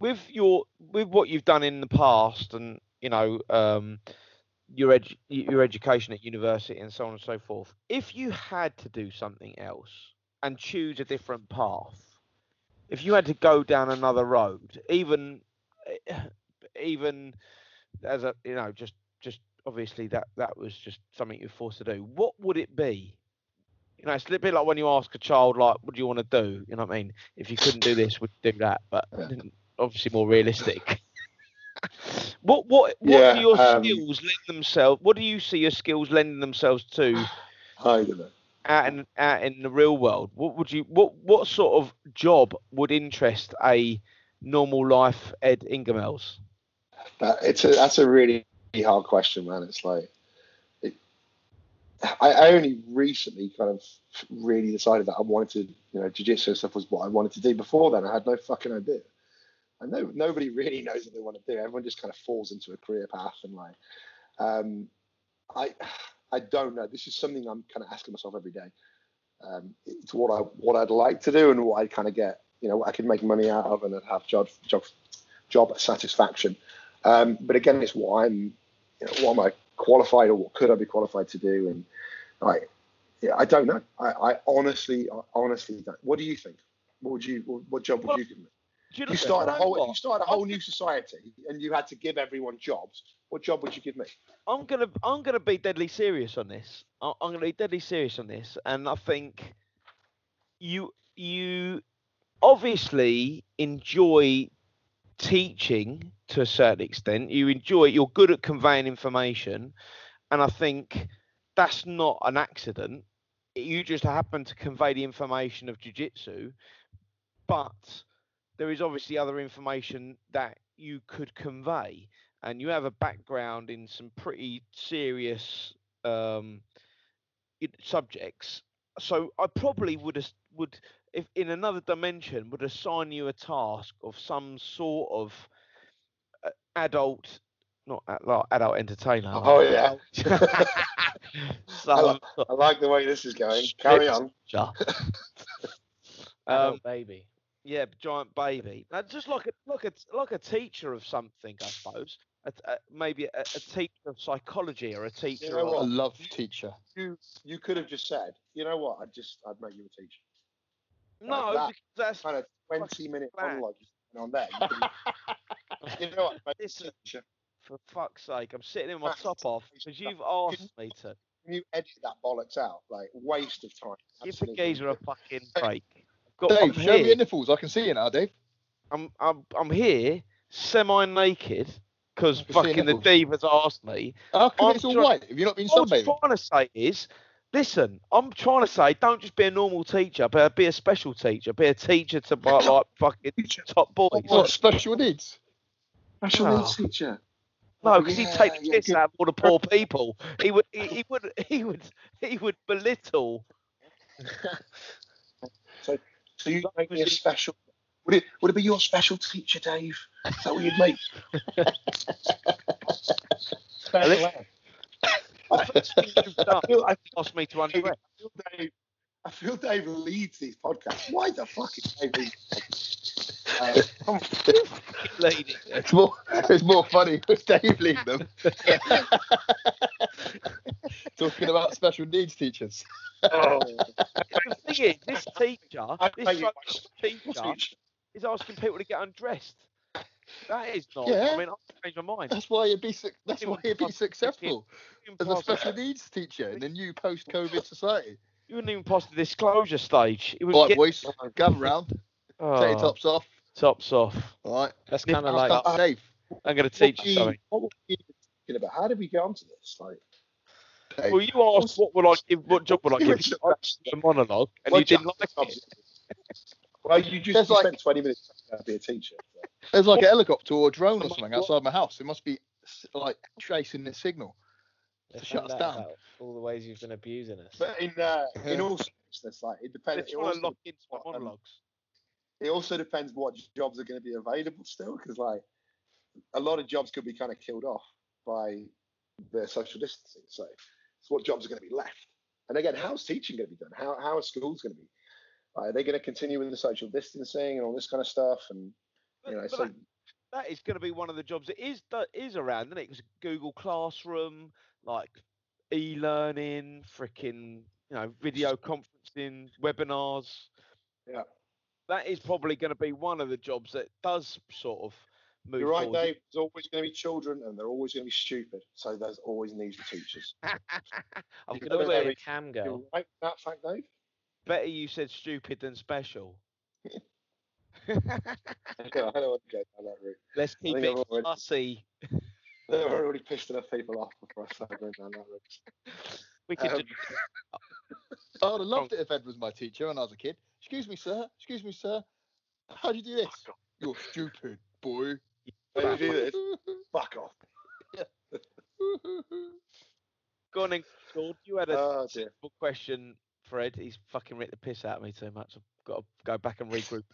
with your with what you've done in the past, and you know, um, your edu- your education at university and so on and so forth, if you had to do something else and choose a different path, if you had to go down another road, even even as a you know just just obviously that that was just something you're forced to do what would it be? You know it's a little bit like when you ask a child like what do you want to do? You know what i mean? If you couldn't do this would you do that? But obviously more realistic. What what what Yeah, do your um, skills lend themselves what do you see your skills lending themselves to? I don't know out in out in the real world what would you what what sort of job would interest a normal life ed ingamels That, it's a that's a really hard question, man. It's like, I, only recently kind of really decided that I wanted to, you know, jiu-jitsu stuff was what I wanted to do. Before then, I had no fucking idea. And no, nobody really knows what they want to do. Everyone just kind of falls into a career path and like, um, I, I don't know. This is something I'm kind of asking myself every day. Um, it's what I what I'd like to do and what I kind of get, you know, what I could make money out of and I'd have job job job satisfaction. Um, but again, it's what I'm, you know, what am I qualified or what could I be qualified to do? And like, yeah, I don't know. I, I honestly, I honestly don't. What do you think? What would you, what, what job would Well, you give me? You, You started a whole, what? you started a whole new society and you had to give everyone jobs. What job would you give me? I'm gonna I'm gonna be deadly serious on this. I'm gonna be deadly serious on this, and I think you you obviously enjoy teaching to a certain extent. You enjoy it. you're good at conveying information, and I think that's not an accident. You just happen to convey the information of jiu-jitsu, but there is obviously other information that you could convey and you have a background in some pretty serious um, subjects. So I probably would as- would if in another dimension would assign you a task of some sort of uh, adult, not a- like adult entertainer. Oh, yeah. I, like, I like the way this is going. Carry on. sure. Adult um, baby. Yeah, giant baby. Now, just like a like a like a teacher of something, I suppose. A, t- a, maybe a, a teacher of psychology or a teacher know of what? A love teacher. You you could have just said, you know what? I'd just I'd make you a teacher. no, that because that's Kind of twenty minute plan. monologue on there. You, could- you know what? I'd make you a Listen. teacher. for fuck's sake. I'm sitting in my That's- top off because you've asked me to. Can you edit that bollocks out? Like waste of time. Give the Absolutely. geezer a fucking break. I've got, Dave, show me your nipples. I can see you now, Dave. I'm, I'm, I'm here semi-naked because I can see your fucking the nipples. divas asked me. How come I'm it's all try- white? Have you not been sunbathing? What I'm trying to say is, listen, I'm trying to say, don't just be a normal teacher, but be a special teacher. Be a teacher to like, like fucking top boys. What special needs? Special Oh. needs teacher. No, because yeah, he'd take the yeah, piss good. out of all the poor people. He would, he, he would, he would, he would belittle. So you'd make me a it. special. Would it would it be your special teacher, Dave? Is that what you'd make? Special ed. The first thing you've done I feel, I, asked me to I feel Dave. I feel Dave leads these podcasts. Why the fuck is Dave leading? Come on. Lady. It's more, it's more funny with Dave leading them. Talking about special needs teachers. Oh, The thing is, this teacher, this make you so- my teacher teacher. is asking people to get undressed. That is not. Yeah. I mean, I've changed my mind. That's why you'd be suc that's why you'd be successful as a special needs teacher in the new post-COVID society. You wouldn't even pass the disclosure stage. It would Right, get boys, gather round, oh. take oh, your tops off. Tops off. All right, That's kind of like start- Dave. I'm going to What teach you you- something. What were you thinking about? How did we get onto this? Like, Dave. Well, you asked what would I give, what job would I give you? I a monologue, and What you didn't job- like it. well, you just There's you like- spent 20 minutes to be a teacher. so. There's like a helicopter or a drone or something outside my house. It must be like tracing the signal. Let's shut us down. about all the ways you've been abusing us. But in uh, in all seriousness, like it They're depends. It trying to lock into my um, monologues. It also depends what jobs are going to be available still, because like a lot of jobs could be kind of killed off by the social distancing. So it's what jobs are going to be left. And again, how's teaching going to be done? How how are schools going to be? Are they going to continue with the social distancing and all this kind of stuff? And you know, but so that, that is going to be one of the jobs that is that is around, isn't it? Because Google Classroom, like e-learning, freaking, you know, video conferencing, webinars. Yeah. That is probably going to be one of the jobs that does sort of move you're right, forward. Dave. There's always going to be children, and they're always going to be stupid. So there's always needs for teachers. I'm going to Always very- be be a cam girl. You're right with that fact, Dave. better you said stupid than special. I don't want to go down that route. Let's keep it I've already- fussy. They've already pissed enough people off before I start going down that route. We could Um, just I would have loved it if Ed was my teacher when I was a kid. Excuse me, sir. Excuse me, sir. How do you do this? You're stupid, boy. How do you do this? Fuck off. Go on then, Gord. You had a Oh simple question, Fred. He's fucking ripped the piss out of me too much. I've got to go back and regroup.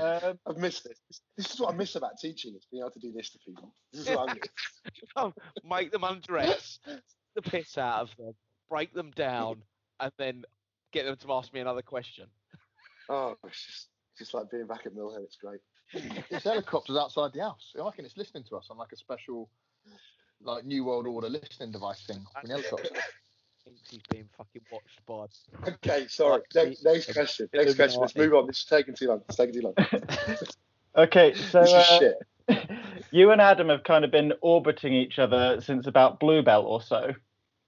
Um, I've missed this. this. This is what I miss about teaching is being able to do this to people. This is what I miss. Make them undress, the piss out of them, break them down, and then get them to ask me another question. Oh, it's just just like being back at Mill Hill. It's great. There's helicopters outside the house. I reckon it's listening to us on like a special, like New World Order listening device thing. An helicopter. Thinks he's being fucking watched by. Okay, sorry. Right, Next, next question. Next question. Let's move on. This is taking too long. It's taking too long. okay, so This is uh, shit. you and Adam have kind of been orbiting each other since about Blue Belt or so,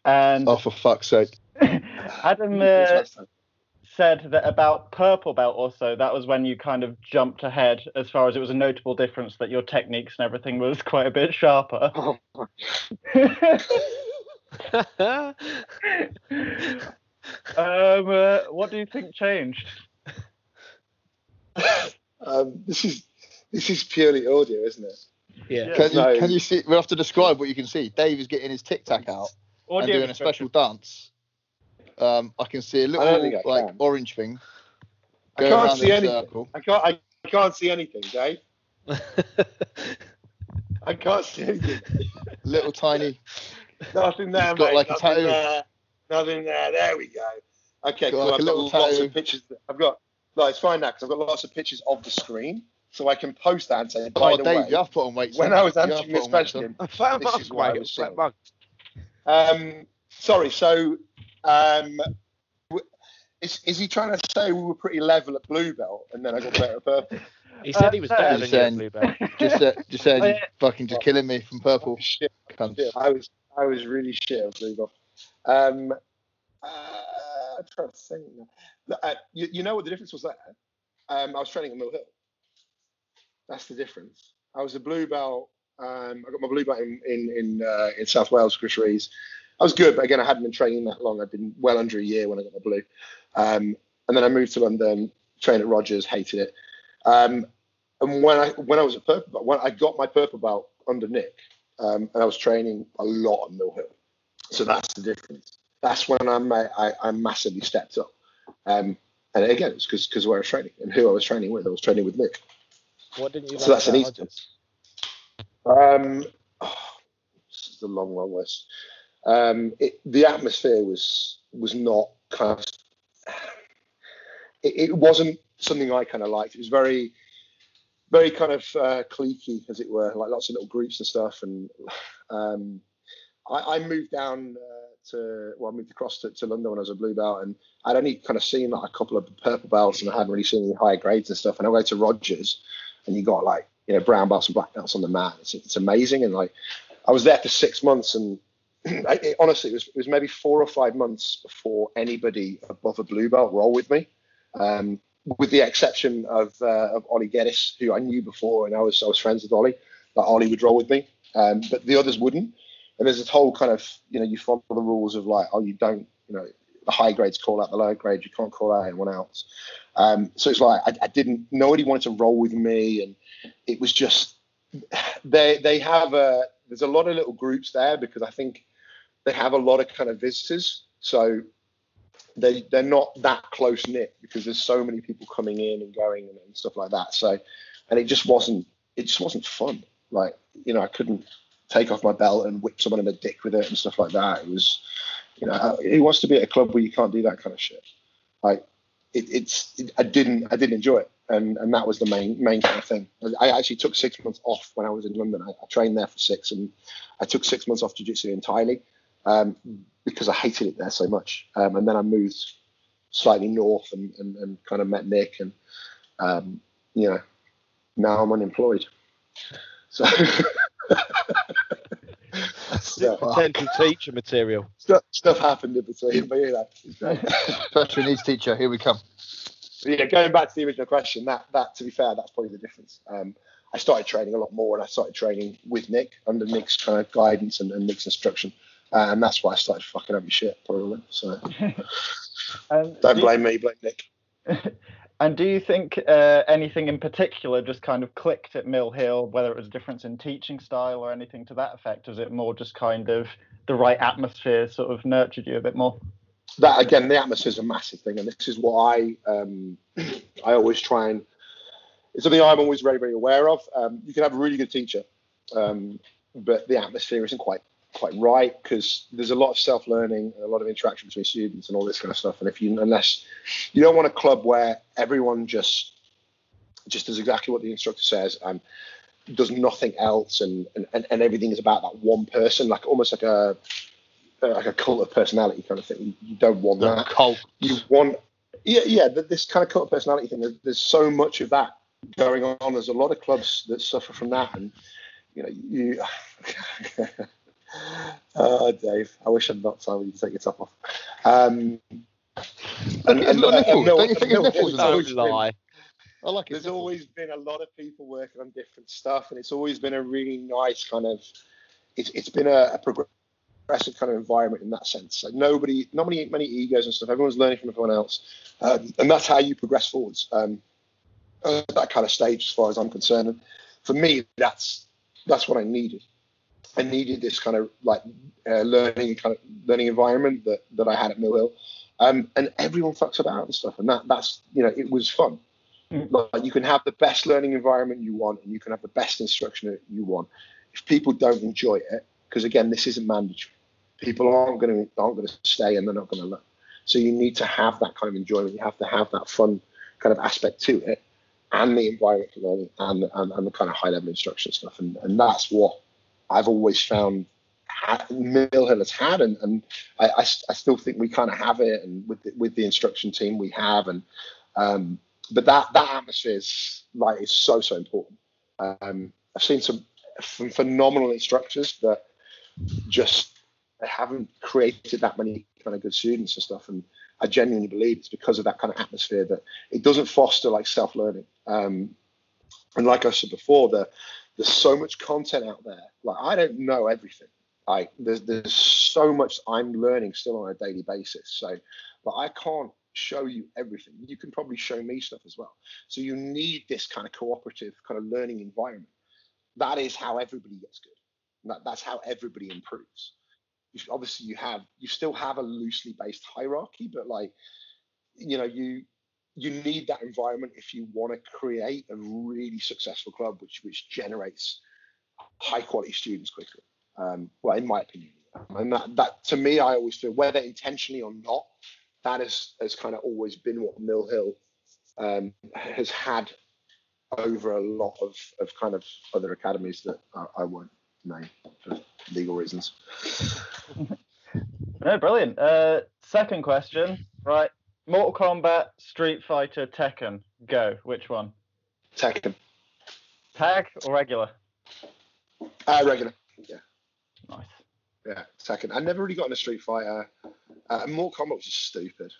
and Oh, for fuck's sake! Adam uh, said that about Purple Belt also. That was when you kind of jumped ahead, as far as it was a notable difference that your techniques and everything was quite a bit sharper. Oh, um, uh, what do you think changed? um, this is this is purely audio, isn't it? yeah. Yeah. Can you, No. can you see? We have to describe what you can see. Dave is getting his tic tac out and doing a special dance. Um, I can see a don't little like can. orange thing. I can't around see in a anything. circle. I can't. I can't see anything, Dave. I can't see anything. Little tiny. Nothing there, He's got mate. like a Nothing tattoo. there. Nothing there. There we go. Okay, Got cool. like a I've got lots tattoo. of pictures. I've got. No, it's fine now because I've got lots of pictures of the screen, so I can post that and say, by Oh, the Dave, way, you have put on weight. when. I was answering put this on weight, son. question, A fat This is what I was Fat saying. mug. Um, sorry. So, um, is, is he trying to say we were pretty level at blue belt, and then I got better at purple? He said he was Uh, better He's than you at saying- Blue Belt. Just, uh, just saying, Oh, yeah. fucking just killing me from purple. Shit, Cunts. shit. I was, I was really shit at blue belt. Um, uh, I'm trying to think. Uh, you, you know what the difference was there? Um, I was training at Mill Hill. That's the difference. I was a blue belt. Um, I got my blue belt in in in, uh, in South Wales, Rees. I was good, but again, I hadn't been training that long. I'd been well under a year when I got my blue. Um, and then I moved to London, trained at Rogers, hated it. Um, and when I when I was at purple belt, when I got my purple belt under Nick, um, and I was training a lot on Mill Hill. So that's the difference. That's when I'm, I, I massively stepped up. Um, and again, it's because because where I was training and who I was training with. I was training with Nick. What didn't you So like that's an easy? Um, oh, this is a long, long list. Um, it, the atmosphere was was not kind of. It, it wasn't something I kind of liked. It was very, very kind of uh, cliquey, as it were, like lots of little groups and stuff. And um, I, I moved down uh, to, well, I moved across to, to London when I was a blue belt, and I'd only kind of seen like a couple of purple belts, and I hadn't really seen any higher grades and stuff. And I went to Rogers, and you got like you know brown belts and black belts on the mat. It's, it's amazing, and like I was there for six months, and I, it, honestly, it was it was maybe four or five months before anybody above a blue belt rolled with me, um, with the exception of uh, of Ollie Geddes, who I knew before, and I was I was friends with Ollie. That Ollie would roll with me, um, but the others wouldn't. And there's this whole kind of you know you follow the rules of like oh you don't you know the high grades call out the low grades you can't call out anyone else. Um, so it's like I, I didn't nobody wanted to roll with me, and it was just they they have a there's a lot of little groups there because I think they have a lot of kind of visitors, so they they're not that close knit because there's so many people coming in and going and, and stuff like that. So and it just wasn't it just wasn't fun. Like you know I couldn't take off my belt and whip someone in the dick with it and stuff like that. It was you know who wants to be at a club where you can't do that kind of shit. Like it, it's it, I didn't I didn't enjoy it, and and that was the main main kind of thing. I actually took six months off when I was in London. I, I trained there for six, and I took six months off jiu-jitsu entirely um, because I hated it there so much. Um, and then I moved slightly north and, and, and kind of met Nick, and um, you know now I'm unemployed. So. stuff, Potential teacher material. stuff, stuff happened in between, but you know, it's. Special needs teacher, here we come. yeah, going back to the original question, that that to be fair, that's probably the difference. Um, I started training a lot more, and I started training with Nick under Nick's kind of guidance and, and Nick's instruction, uh, and that's why I started fucking up your shit probably. So And don't do- blame me, blame Nick. And do you think uh, anything in particular just kind of clicked at Mill Hill, whether it was a difference in teaching style or anything to that effect? Was it more just kind of the right atmosphere sort of nurtured you a bit more? that again, the atmosphere is a massive thing, and this is what I um, I always try and it's something I'm always very very aware of. Um, you can have a really good teacher, um, but the atmosphere isn't quite quite right because there's a lot of self learning, a lot of interaction between students, and all this kind of stuff. And if you unless you don't want a club where everyone just just does exactly what the instructor says and does nothing else, and and, and everything is about that one person, like almost like a uh, like a cult of personality kind of thing. You, don't want that. Cult. You want, yeah, yeah. This kind of cult of personality thing. There's, there's so much of that going on. There's a lot of clubs that suffer from that, and you know, you. Oh, Dave, I wish I'd not told you to take your top off. Um, and, It's got uh. Mill- Don't you think Mill nipples been- lie. I like it. there's always been a lot of people working on different stuff, and it's always been a really nice kind of. It's it's been a, a progressive kind of environment in that sense. Like nobody, not many many egos and stuff. Everyone's learning from everyone else, um, and that's how you progress forwards. Um, at that kind of stage, as far as I'm concerned, and for me, that's that's what I needed. I needed this kind of like uh, learning kind of learning environment that that I had at Mill Hill, um, and everyone fucks about and stuff, and that that's you know it was fun. Like you can have the best learning environment you want, and you can have the best instruction you want. If people don't enjoy it, because again, this isn't mandatory, people aren't going to aren't going to stay, and they're not going to learn. So you need to have that kind of enjoyment. You have to have that fun kind of aspect to it, and the environment for learning, and and, and the kind of high level instruction stuff. And and that's what I've always found Mill Hill has had, and, and I, I, I still think we kind of have it, and with the, with the instruction team we have, and um, but that that atmosphere is like is so so important. Um, I've seen some ph- phenomenal instructors that just they haven't created that many kind of good students and stuff, and I genuinely believe it's because of that kind of atmosphere that it doesn't foster like self learning. Um, and like I said before, the there's so much content out there. Like I don't know everything. Like there's there's so much I'm learning still on a daily basis. So, but I can't show you everything. You can probably show me stuff as well. So you need this kind of cooperative kind of learning environment. That is how everybody gets good. That, that's how everybody improves. You, obviously, you have you still have a loosely based hierarchy, but like you know you you need that environment if you want to create a really successful club which which generates high quality students quickly um, well in my opinion and that, that to me i always feel whether intentionally or not that is, has kind of always been what mill hill um, has had over a lot of, of kind of other academies that I, I won't name for legal reasons No, brilliant. Uh, second question, right? Mortal Kombat, Street Fighter, Tekken. Go. Which one? Tekken, Tag or regular? uh, regular yeah Nice. yeah Tekken. i never really got in a street fighter uh, Mortal Kombat was just stupid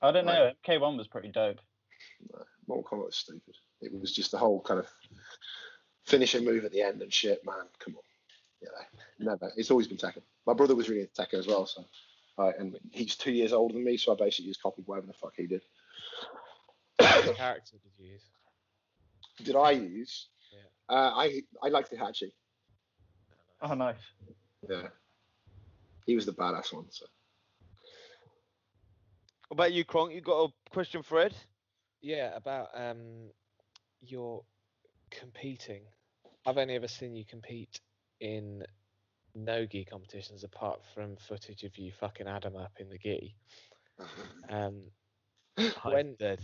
I don't know. MK1 was pretty dope. Mortal Kombat was stupid. It was just the whole kind of finishing move at the end and shit, man. Come on. Yeah, never. It's always been Tekken. My brother was really into Tekken as well, so right, and he's two years older than me, so I basically just copied whatever the fuck he did. What character did you use? Did I use? Yeah. Uh, I I liked the Hachi. Oh, nice. Yeah, he was the badass one. So What about you, Kronk? You got a question for Ed? Yeah, about um your competing. I've only ever seen you compete in no gi competitions apart from footage of you fucking Adam up in the gi. Um, when dead.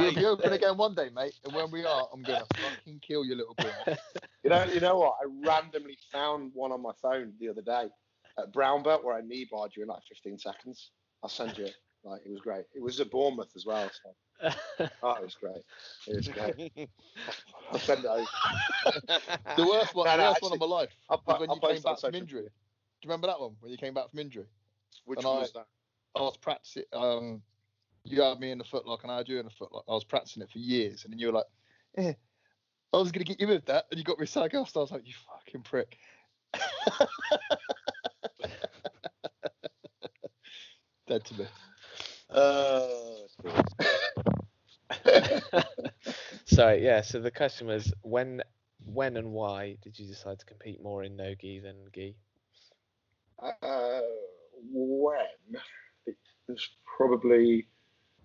We'll be open again one day, mate. And when we are, I'm gonna fucking kill you, little boy. you know, you know what? I randomly found one on my phone the other day at Brown Belt where I knee barred you in like 15 seconds. I'll send you it. Like it was great. It was at Bournemouth as well. So. Oh, it was great. It was great. I'll send it over. The worst one, No, the no, worst one of my life I'll, was when I'll you came post it on back from injury. Do you remember that one when you came back from injury? Which And one I- was that? I was practicing. Um, you had me in the footlock and I had you in the footlock. I was practicing it for years, and then you were like, "Eh, I was gonna get you with that," and you got me sag off. So I was like, "You fucking prick." Dead to me. Uh, Sorry, yeah. So the question was when, when and why did you decide to compete more in no gi than gi? uh, when it was probably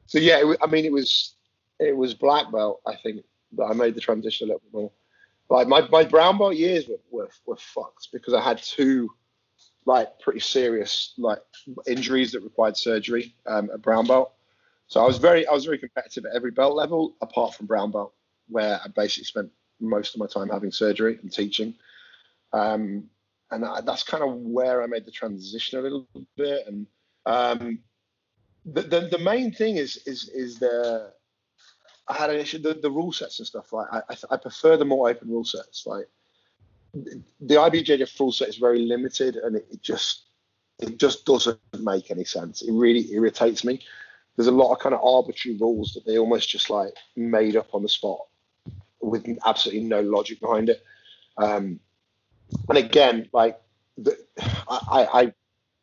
so yeah it, i mean it was it was black belt i think that i made the transition a little bit more like my, my brown belt years were, were, were fucked because i had two like pretty serious like injuries that required surgery um, at brown belt so i was very i was very competitive at every belt level apart from brown belt where i basically spent most of my time having surgery and teaching um, and I, that's kind of where I made the transition a little bit. And um, the, the the main thing is is is the I had an issue the, the rule sets and stuff. Like I, I I prefer the more open rule sets. Like the IBJJF rule set is very limited, and it, it just it just doesn't make any sense. It really irritates me. There's a lot of kind of arbitrary rules that they almost just like made up on the spot with absolutely no logic behind it. Um, and again, like the, I, I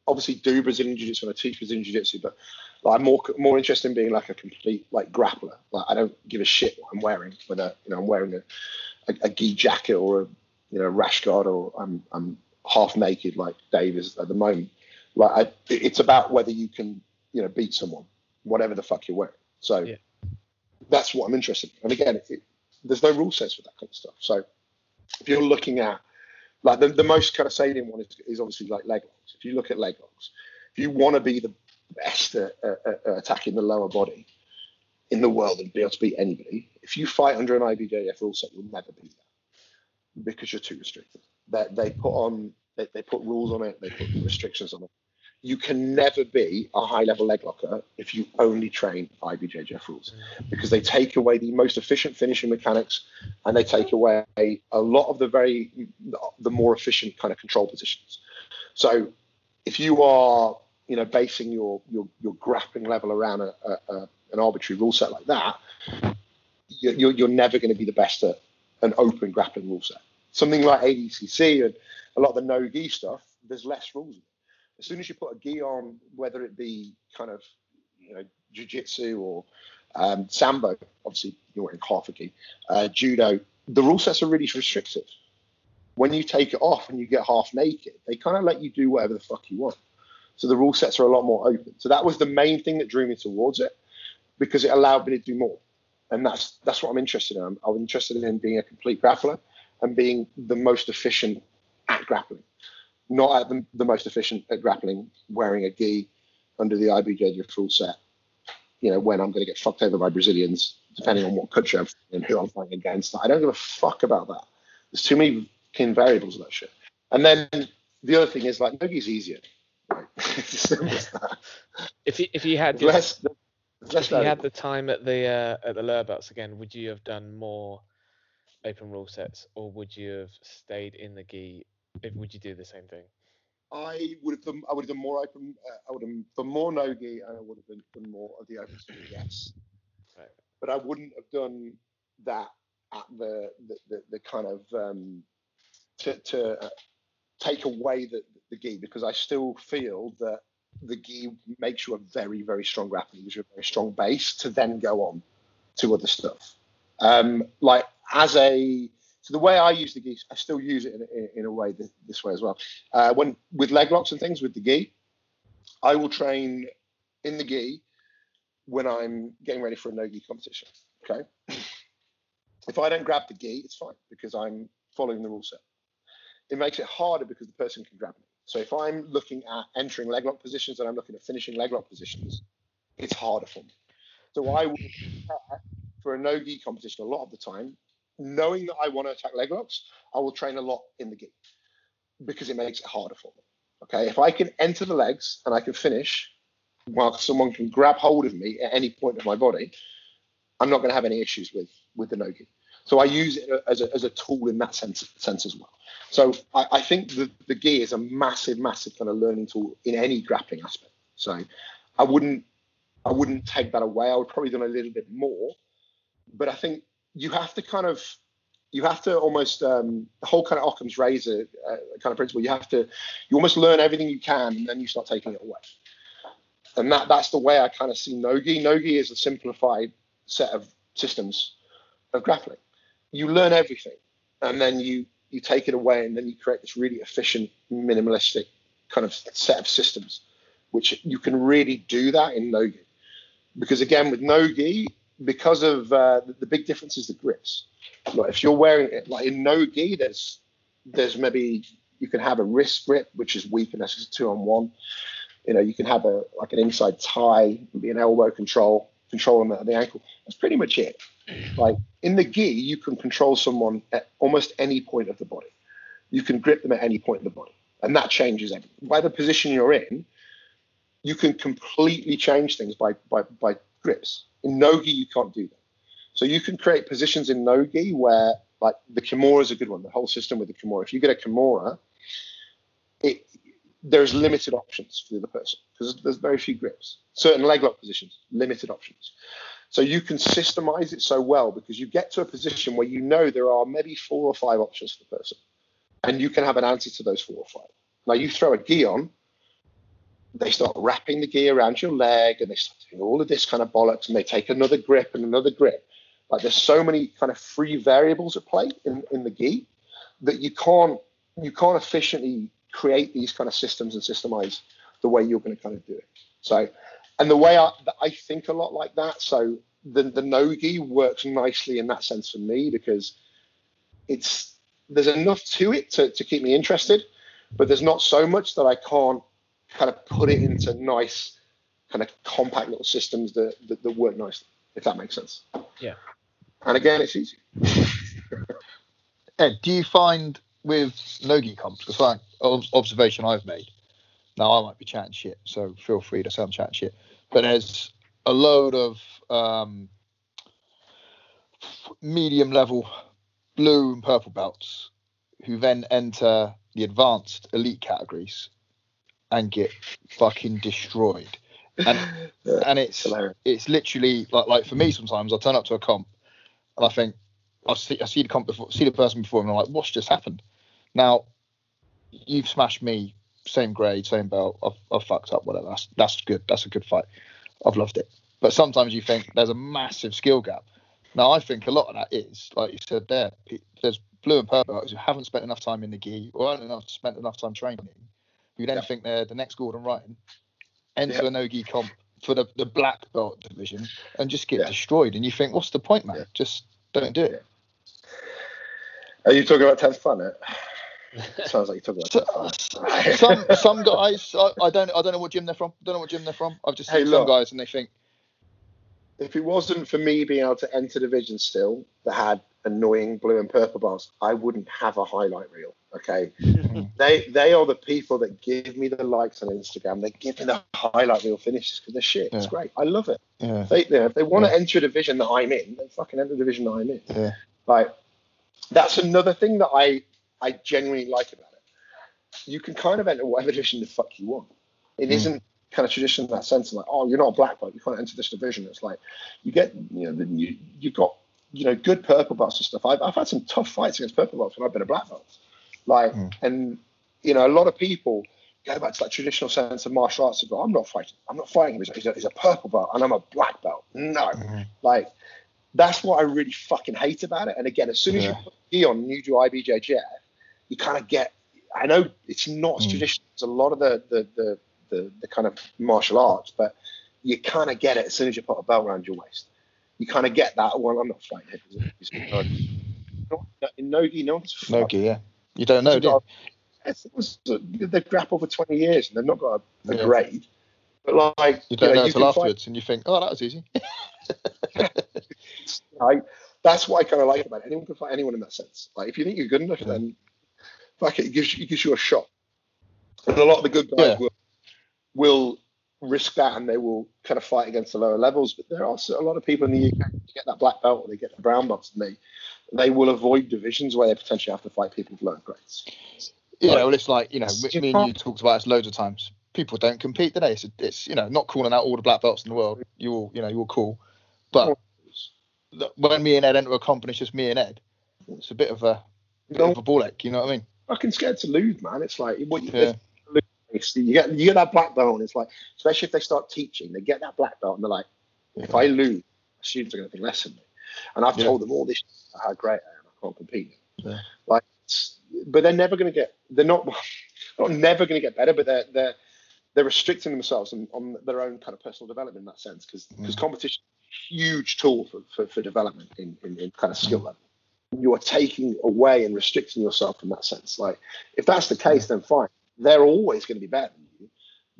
obviously do Brazilian Jiu-Jitsu and I teach Brazilian Jiu-Jitsu, but like, I'm more more interested in being like a complete like grappler. Like I don't give a shit what I'm wearing, whether you know I'm wearing a, a, a gi jacket or a you know rash guard or I'm I'm half naked like Dave is at the moment. Like I, it's about whether you can you know beat someone, whatever the fuck you're wearing. So Yeah. that's what I'm interested in. And again, it, it, there's no rule sets for that kind of stuff. So if you're looking at like the, the most kind of salient one is, is obviously like leg locks. If you look at leg locks, if you want to be the best at, at, at attacking the lower body in the world and be able to beat anybody, if you fight under an IBJJF rule set, you'll never beat that because you're too restricted. They, they put on they, they put rules on it, they put restrictions on it. You can never be a high level leg locker if you only train IBJJF rules because they take away the most efficient finishing mechanics and they take away a lot of the very the more efficient kind of control positions. So if you are you know basing your your, your grappling level around a, a, a, an arbitrary rule set like that, you're, you're never going to be the best at an open grappling rule set. Something like ADCC and a lot of the no gi stuff, there's less rules. As soon as you put a gi on, whether it be kind of you know jiu-jitsu or um, sambo, obviously you're wearing half a gi, uh, judo, the rule sets are really restrictive. When you take it off and you get half naked, they kind of let you do whatever the fuck you want. So the rule sets are a lot more open. So that was the main thing that drew me towards it because it allowed me to do more. And that's that's what I'm interested in. I'm, I'm interested in being a complete grappler and being the most efficient at grappling, not at the, the most efficient at grappling wearing a gi under the IBJJF full set. You know, when I'm going to get fucked over by Brazilians, depending on what country I'm and who I'm fighting against. I don't give a fuck about that. There's too many fucking variables of that shit. And then the other thing is like Nogi's easier. Right? it's simple as that. If you if you had less. your- less if you had the time at the uh, at the lower belts again, would you have done more open rule sets, or would you have stayed in the gi? If, would you do the same thing? I would have done. I would have done more open. Uh, I would have done more nogi, and I would have done, more of the open stuff. Yes, Right. but I wouldn't have done that at the the, the, the kind of um, to to uh, take away the the gi because I still feel that the gi makes you a very very strong grappler, gives you a very strong base to then go on to other stuff. Um, like as a so the way I use the gi, I still use it in, in, in a way th- this way as well. Uh, when with leg locks and things with the gi, I will train in the gi when I'm getting ready for a no gi competition. Okay. If I don't grab the gi, it's fine because I'm following the rule set. It makes it harder because the person can grab me. So if I'm looking at entering leg lock positions and I'm looking at finishing leg lock positions, it's harder for me. So I prepare for a no gi competition a lot of the time, knowing that I want to attack leg locks, I will train a lot in the gi because it makes it harder for me. Okay, if I can enter the legs and I can finish while someone can grab hold of me at any point of my body, I'm not going to have any issues with with the no gi. So I use it as a, as a tool in that sense sense as well. So I, I think the, the gi is a massive, massive kind of learning tool in any grappling aspect. So I wouldn't I wouldn't take that away. I would probably do a little bit more, but I think you have to kind of you have to almost um, the whole kind of Occam's razor uh, kind of principle. You have to you almost learn everything you can, and then you start taking it away. And that that's the way I kind of see Nogi. Nogi is a simplified set of systems of grappling. You learn everything, and then you you take it away, and then you create this really efficient, minimalistic kind of set of systems, which you can really do that in no-gi. Because again, with no-gi, because of uh, the, the big difference is the grips. Like if you're wearing it, like in no-gi, there's there's maybe you can have a wrist grip, which is weak and that's two on one. You know, you can have a like an inside tie, be an elbow control, control them at the ankle. That's pretty much it. Like in the gi, you can control someone at almost any point of the body. You can grip them at any point in the body, and that changes everything. By the position you're in, you can completely change things by by, by grips. In no-gi, you can't do that. So you can create positions in no-gi where, like the kimura is a good one. The whole system with the kimura. If you get a kimura, it there's limited options for the other person because there's very few grips. Certain leg lock positions, limited options. So you can systemize it so well because you get to a position where you know there are maybe four or five options for the person, and you can have an answer to those four or five. Now you throw a gi on, they start wrapping the gi around your leg, and they start doing all of this kind of bollocks, and they take another grip and another grip. Like there's so many kind of free variables at play in, in the gi that you can't you can't efficiently create these kind of systems and systemize the way you're going to kind of do it. So, and the way I, I think a lot like that. So the the nogi works nicely in that sense for me because it's there's enough to it to, to keep me interested, but there's not so much that I can't kind of put it into nice kind of compact little systems that, that, that work nicely, if that makes sense. Yeah. And again, it's easy. Ed, do you find with Nogi comps, because like ob- observation I've made, now I might be chatting shit, so feel free to say I'm chatting shit, but there's a load of um, medium level blue and purple belts who then enter the advanced elite categories and get fucking destroyed. And and it's hilarious. it's literally like like for me sometimes I turn up to a comp and I think I see I see the comp before see the person before and I'm like what's just happened now you've smashed me same grade same belt I've, I've fucked up whatever that's that's good that's a good fight I've loved it but sometimes you think there's a massive skill gap now I think a lot of that is like you said there there's blue and purple belts who haven't spent enough time in the gi or haven't enough, spent enough time training who then Yeah. think they're the next Gordon Ryan enter Yeah. a no-gi comp for the, the black belt division and just get Yeah. destroyed. And you think, what's the point, man? Just don't do it. Are you talking about 10th Planet? Sounds like you're talking So- about 10th Planet. some some guys, I, I don't I don't know what gym they're from. I don't know what gym they're from. I've just Hey, seen some guys and they think, if it wasn't for me being able to enter division still that had annoying blue and purple bars, I wouldn't have a highlight reel. Okay, they they are the people that give me the likes on Instagram. They give me the highlight reel finishes because they're shit. It's great. I love it. yeah, They, you know, if they want Yeah. to enter a division that I'm in, then fucking enter the division that I'm in. yeah, Like that's another thing that I I genuinely like about it. You can kind of enter whatever division the fuck you want. It Mm. not kind of traditional in that sense. Like, oh, you're not a black belt, you can't enter this division. It's like you get, you know, you you've got you know good purple belts and stuff. I've I've had some tough fights against purple belts when I've been a black belt. Like, Mm. and you know, a lot of people go back to that traditional sense of martial arts and go, I'm not fighting. I'm not fighting him. He's a, he's a, purple belt and I'm a black belt. No. Mhm. Like, that's what I really fucking hate about it. And again, as soon as Yeah. you put gi on and you do IBJJF, you kind of get, I know it's not as Mm. traditional as a lot of the, the, the, the, the kind of martial arts, but you kind of get it as soon as you put a belt around your waist. You kind of get that, well, I'm not fighting him. He's- he's- In no one's yeah. You don't know, do you? it's, it they've grappled for 20 years and they've not got a, a Yeah. grade. But like, You don't know, know until can fight- afterwards, and you think, oh, that was easy. I, that's what I kind of like about it. Anyone can fight anyone in that sense. Like, if you think you're good enough, Yeah. then fuck it, it gives you, it gives you a shot. And a lot of the good guys Yeah. will, will risk that and they will kind of fight against the lower levels. But there are a lot of people in the UK who get that black belt or they get the brown belts and they, they will avoid divisions where they potentially have to fight people with lower grades. Right. know, well, it's like you know, me and you talked about this loads of times. People don't compete today. It's, it's you know, not calling out all the black belts in the world. You all, you know, you're cool, but when me and Ed enter a comp and it's just me and Ed, it's a bit of a bit of a ball ache. You know what I mean? Fucking scared to lose, man. It's like what you, Yeah. you get you get that black belt, and it's like, especially if they start teaching, they get that black belt, and they're like, if I lose, students are going to think less of me. and I've Yeah. told them all this how great I am. I can't compete. Yeah. Like, but they're never going to get. They're not not never going to get better, but they're they're they're restricting themselves on, on their own kind of personal development in that sense because because mm. competition is a huge tool for, for, for development in, in, in kind of skill level. You are taking away and restricting yourself in that sense. Like if that's the case, then fine. They're always going to be better than you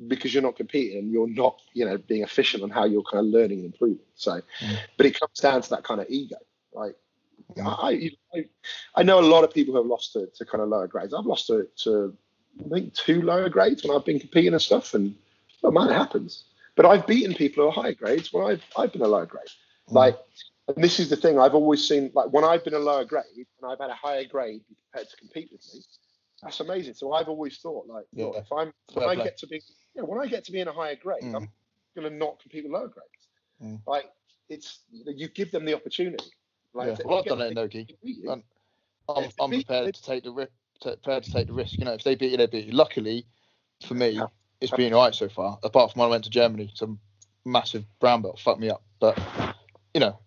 because you're not competing and you're not, you know, being efficient on how you're kind of learning and improving. So, but it comes down to that kind of ego. Like I, I, I know a lot of people who have lost to, to kind of lower grades. I've lost to, to I think two lower grades when I've been competing and stuff, and oh man, it happens. But I've beaten people who are higher grades when I've I've been a lower grade. Like, and this is the thing I've always seen. Like when I've been a lower grade and I've had a higher grade prepared to compete with me, that's amazing. So I've always thought like, look, if I'm when I get to be yeah, when I get to be in a higher grade, Mm. I'm gonna not compete with lower grades. Mm. Like it's you give them the opportunity. Like Yeah. Well, I've done it in they Nogi. I'm, I'm beat- prepared to take the risk. Prepared to take the risk. You know, if they beat you, they beat you. Luckily, for me, Yeah. it's been alright so far. Apart from when I went to Germany, some massive brown belt fucked me up. But you know,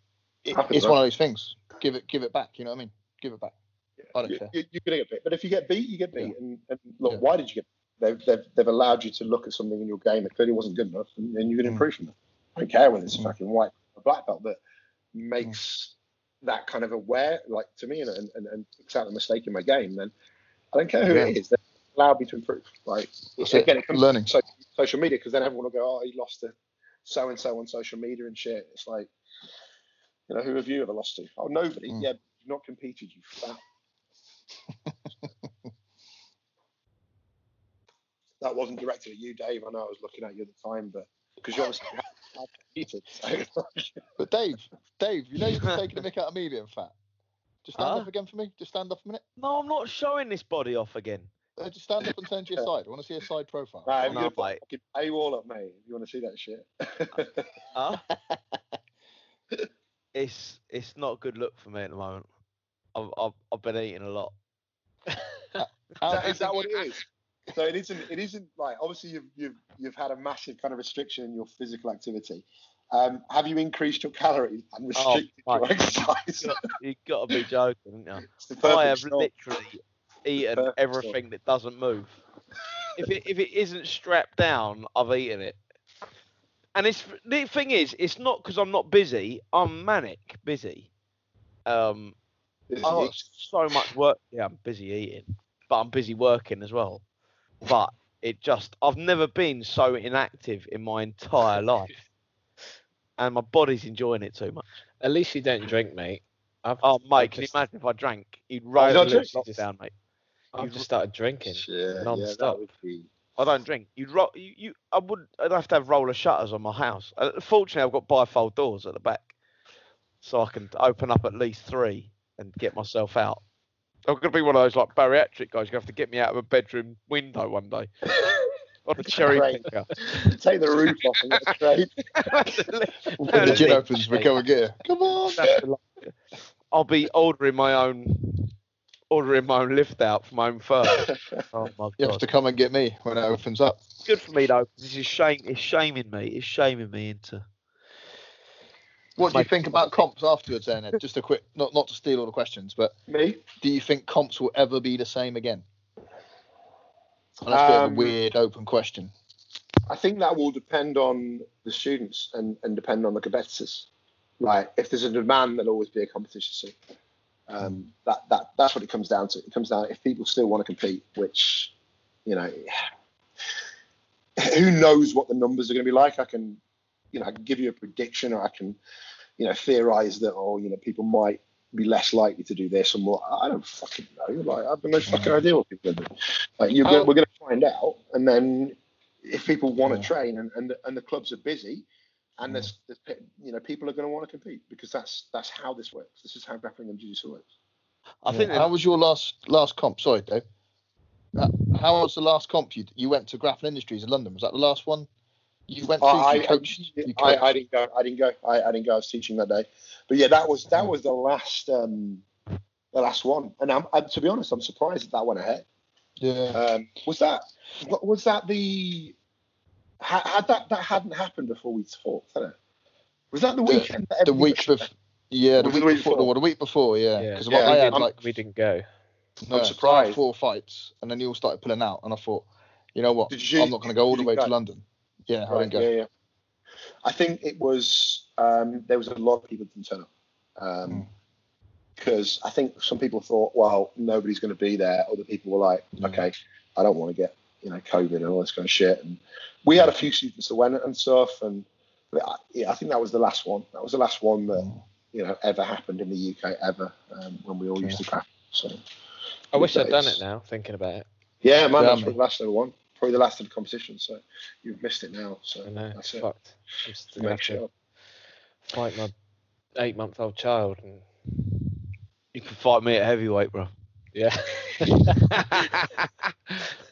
it, Happens, it's right? one of those things. Give it, give it back. You know what I mean? Give it back. I don't you, care. you, you're gonna get beat. But if you get beat, you get beat. Yeah. And, and look, Yeah. why did you get? They've, they've they've allowed you to look at something in your game that clearly wasn't good enough, and, and you can Mm. improve from it. I don't care whether it's a Mm. fucking white or black belt that makes that kind of aware, like to me, and and, and, picks out the mistake in my game. Then I don't care who Yeah. it is. They allowed me to improve. Like That's again, it comes Learning. to so, social media because then everyone will go, "Oh, he lost to so and so on social media and shit." It's like, you know, who have you ever lost to? Oh, nobody. Mm. Yeah, you've not competed, you fat. that wasn't directed at you, Dave. I know I was looking at you at the time, but because you obviously have have competed. So. But Dave, Dave, you know you're just taking the mick out of me being fat. Just stand Huh? up again for me. Just stand up a minute. No, I'm not showing this body off again. Uh, just stand up and turn to your side. I want to see a side profile. Right, I'm No, gonna put mate. fucking paywall up, mate. If you want to see that shit. Huh? It's it's not a good look for me at the moment. I've I've, I've been eating a lot. How that, is that what it is? So it isn't. It isn't like obviously you've you've you've had a massive kind of restriction in your physical activity. Um, have you increased your calories and restricted your exercise? You've got to be joking, haven't you? It's the I have perfect storm. literally eaten Perfect everything that doesn't move. If it if it isn't strapped down, I've eaten it. And it's the thing is, it's not because I'm not busy. I'm manic busy. Um, This is I got so much work. Yeah, I'm busy eating, but I'm busy working as well. But it just, I've never been so inactive in my entire life, and my body's enjoying it too much. At least you don't drink, mate. I've, Oh, I've mate, can you imagine if I drank? You'd you roll not the drink? lockdown, mate. I've just started drinking. Yeah, yeah, non-stop. that would be. I don't drink. You'd roll. You, you, I would. I'd have to have roller shutters on my house. Uh, fortunately, I've got bifold doors at the back, so I can open up at least three and get myself out. I'm gonna be one of those like bariatric guys. You have to get me out of a bedroom window one day on a cherry picker. Take the roof off and get. When the gin opens, we go her. Come on. I'll be ordering my own, ordering my own lift out from my own firm. Oh my You have to come and get me when it opens up. Good for me though. 'cause This is shame. It's shaming me. It's shaming me into. What do you think about comps afterwards, then? Ed? Just a quick, not not to steal all the questions, but Me? do you think comps will ever be the same again? And that's a bit of Um, a weird open question. I think that will depend on the students and, and depend on the competitors. Right. if there's a demand, there'll always be a competition scene. Um, that that that's what it comes down to. It comes down if people still want to compete, which you know, who knows what the numbers are going to be like. I can, you know, I can give you a prediction, or I can, you know, theorize that, or you know, people might be less likely to do this or more. I don't fucking know. Like I've no fucking idea what people are doing. Like you're gonna, we're going to find out, and then if people want to train and, and and the clubs are busy, and there's, there's you know people are going to want to compete because that's that's how this works. This is how grappling and jiu-jitsu works. I think Yeah. How was your last last comp? Sorry, Dave. Uh, How was the last comp you you went to Grappling Industries in London? Was that the last one you went to? I, you I- coached. you coached. I didn't go. I didn't go. I, I didn't go. I was teaching that day. But yeah, that was that was the last um, the last one. And I'm, I'm to be honest, I'm surprised that that went ahead. yeah. Um, was that was that the ha- had that that hadn't happened before we talked? Had it? Was that the The- weekend? that the week before. Yeah, the week the week before, before? the week before, yeah. Yeah. Because Yeah, I had like we didn't go. no, I had surprised. four fights, and then you all started pulling out, and I thought, you know what, Did you- I'm not going to go all the way go? to London. Yeah, I didn't go. yeah, yeah. I think it was um, there was a lot of people that didn't turn up because I think some people thought, well, nobody's going to be there. Other people were like, Yeah. okay, I don't want to get you know COVID and all this kind of shit. And we had a few students that went and stuff, and I- yeah, I think that was the last one. That was the last one that Mm. you know ever happened in the UK ever um, when we all used to craft. So I wish I'd done it now. Thinking about it, Yeah, man, Yeah, that's probably the last of the one. Probably the last of the competition. So you've missed it now. So I know it's that's it. fucked. I'm just Make sure. fight my eight-month-old child, and You can fight me at heavyweight, bro. yeah.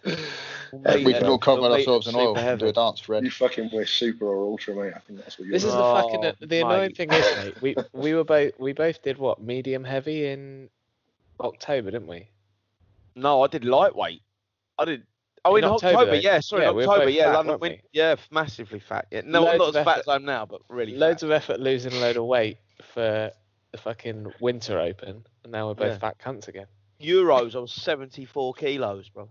We can all cover ourselves in oil Super and do a dance for Ed. You fucking wish super or ultra, mate. I think that's what you. This is want. the fucking Oh, the annoying mate. thing is, mate. We we were both we both did what medium heavy in October, didn't we? No, I did lightweight. I did. Oh, in, In October, October, yeah. Sorry, yeah, October, both yeah. fat, London, weren't win- we? yeah, massively fat. Yeah, no, Loads not of as fat as I am now, but really. Loads fat. of effort losing a load of weight for the fucking winter open, and now we're both Yeah. fat cunts again. Euros. I was 74 kilos, bro.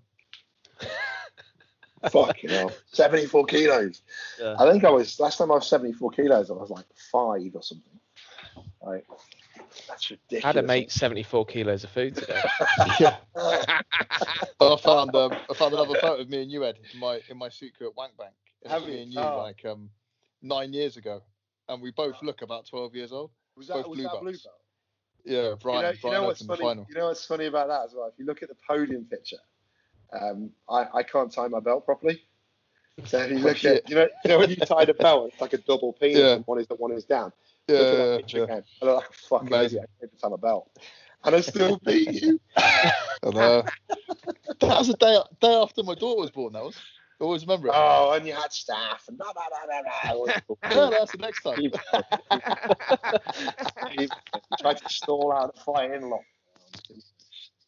Fucking hell. 74 kilos. Yeah. I think I was, last time I was 74 kilos, I was like five or something. Like, that's ridiculous. I had to make 74 kilos of food today. yeah. I found um, I found another photo of me and you, Ed, in my in my suit at Wank Bank. It was Have me you? and you Oh. like um nine years ago, and we both look about twelve years old. Was both that, was blue that blue belt? Yeah, Brian. you know, you know what's funny? final. You know what's funny about that as well? If you look at the podium picture, um, I, I can't tie my belt properly. So if you Oh, look at, you know, you know when you tie the belt, it's like a double penis, Yeah. and one is up, one is down. Yeah, look at that yeah, picture yeah. again. I look like a fucking Amazing. idiot. I can't tie my belt, and I still beat you. And, uh, that was the day day after my daughter was born. That was. I always remember it. Oh, and you had staph and blah blah blah blah blah. yeah, that's the next time. you tried to stall out the fight in lock.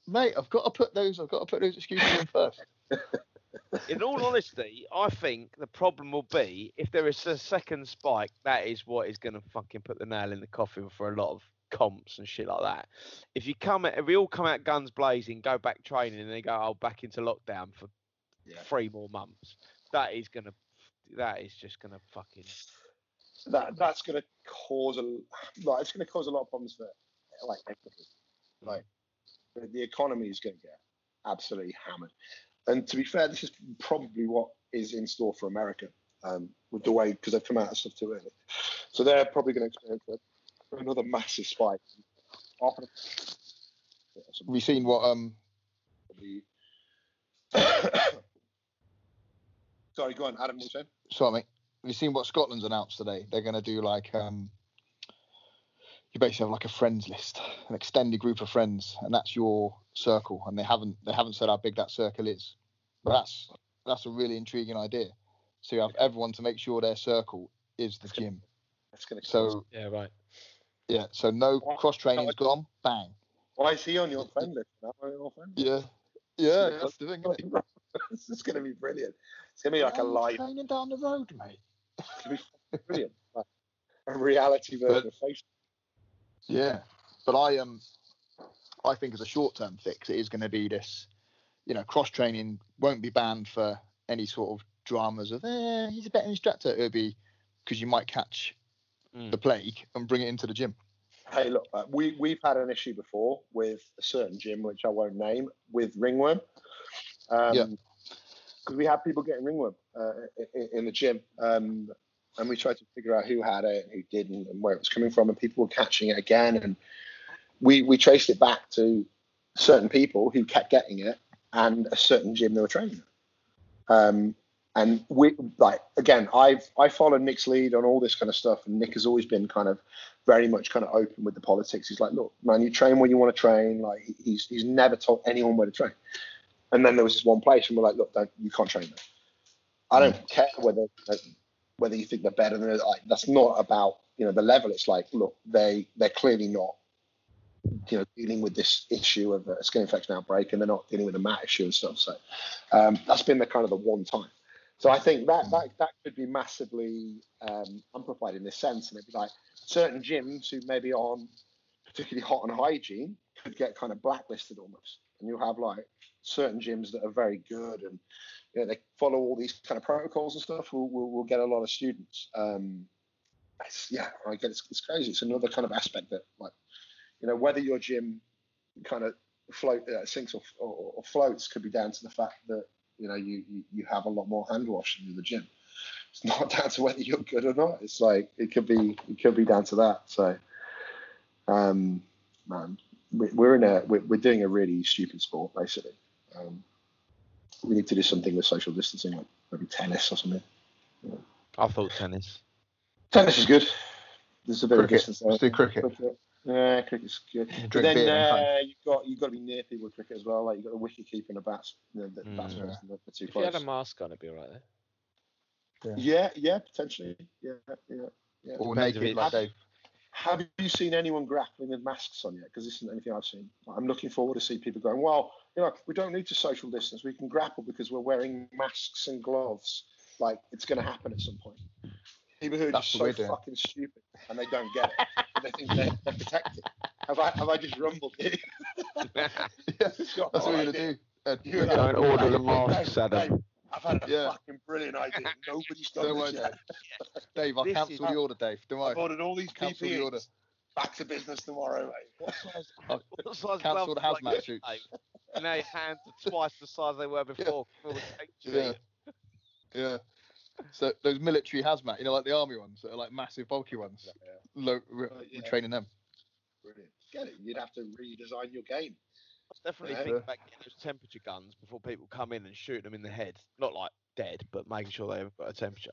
Mate, I've got to put those. I've got to put those excuses in first. In all honesty, I think the problem will be if there is a second spike. That is what is going to fucking put the nail in the coffin for a lot of comps and shit like that. If you come, at, if we all come out guns blazing, go back training, and they go, oh, back into lockdown for three more months. That is gonna, that is just gonna fucking. that that's going to cause a like it's going to cause a lot of problems for like everybody. like the, the economy is going to get absolutely hammered and to be fair this is probably what is in store for america um, with the way because they've come out of stuff too early so they're probably going to experience another massive spike After- Yeah, so Have you seen what um sorry go on adam what you sorry mate. Have you seen what Scotland's announced today? They're gonna do like um you basically have like a friends list, an extended group of friends, and that's your circle. And they haven't they haven't said how big that circle is. But that's that's a really intriguing idea. So you have everyone to make sure their circle is the gym. that's going to So yeah, right. yeah, so no cross training's gone, bang. why is he on your friend list Am on your friend list? Yeah. Yeah, that's the thing. isn't it? this is going to be brilliant. It's going to be like a I'm live, training down the road, mate. it's going to be brilliant. Like a reality version of Facebook. Yeah, but I um, I think as a short-term fix, it is going to be this. You know, cross training won't be banned for any sort of dramas of eh, he's a better instructor. It'll be because you might catch Mm. the plague and bring it into the gym. Hey, look, uh, we we've had an issue before with a certain gym, which I won't name, with ringworm. Um, Yeah. Because we had people getting ringworm uh, in, in the gym, um, and we tried to figure out who had it, and who didn't, and where it was coming from, and people were catching it again, and we we traced it back to certain people who kept getting it, and a certain gym they were training. at. Um, and we like again, I've I followed Nick's lead on all this kind of stuff, and Nick has always been kind of very much kind of open with the politics. He's like, look, man, you train where you want to train. Like he's he's never told anyone where to train. And then there was this one place, and we're like, look, don't, you can't train there. I don't care whether whether you think they're better than. Like, that's not about you know the level. It's like, look, they they're clearly not you know dealing with this issue of a skin infection outbreak, and they're not dealing with a mat issue and stuff. So um, that's been the kind of the one time. So I think that that that could be massively um, amplified in this sense, and it'd be like certain gyms who maybe aren't particularly hot on hygiene could get kind of blacklisted almost, and you'll have like certain gyms that are very good and you know they follow all these kind of protocols and stuff. we'll, will, will get a lot of students. Um, yeah, I get it's, it's crazy. It's another kind of aspect that like you know whether your gym kind of float uh, sinks or, or, or floats could be down to the fact that you know you, you, you have a lot more hand washing in the gym. It's not down to whether you're good or not. It's like it could be it could be down to that. So, um, man, we- we're in a we're, we're doing a really stupid sport basically. Um, we need to do something with social distancing, like maybe tennis or something. I thought tennis. Tennis is good. There's a bit Cricket. of distance there. Let's do cricket. Yeah, cricket's good. But then beer uh, you've got you've got to be near people with cricket as well. Like you've got the wicket keeper and the bats. You know, the Mm. batsmen Yeah. the, the two If you had close. a mask on, it'd be alright there. Yeah, yeah, potentially. Yeah, yeah, yeah. Or Depends if naked like Dave. Have you seen anyone grappling with masks on yet? Because this isn't anything I've seen. I'm looking forward to see people going, well, you know, we don't need to social distance. We can grapple because we're wearing masks and gloves. Like it's going to happen at some point. People who are That's just so fucking stupid and they don't get it. and they think they're, they're protected. Have I have I just rumbled here? Yeah, that's what we're gonna do. Uh, You we're gonna- Don't order the masks, Adam. Dave, I've had a Yeah. fucking brilliant idea. Nobody's done Don't this yet. Dave. Dave, I'll This cancel the order, Dave. Don't I've ordered all these Cancel the order. Back to business tomorrow, mate. What size, Oh, what size cancel the hazmat get, suits. Dave? And now your hands are twice the size they were before. Feel Yeah. Yeah. So those military hazmat, you know, like the army ones that are like massive, bulky ones. Low, we're, Uh, yeah. we're training them. Brilliant. Get it. You'd have to redesign your game. Definitely Yeah. think about getting those temperature guns before people come in and shoot them in the head. Not like dead, but making sure they haven't got a temperature.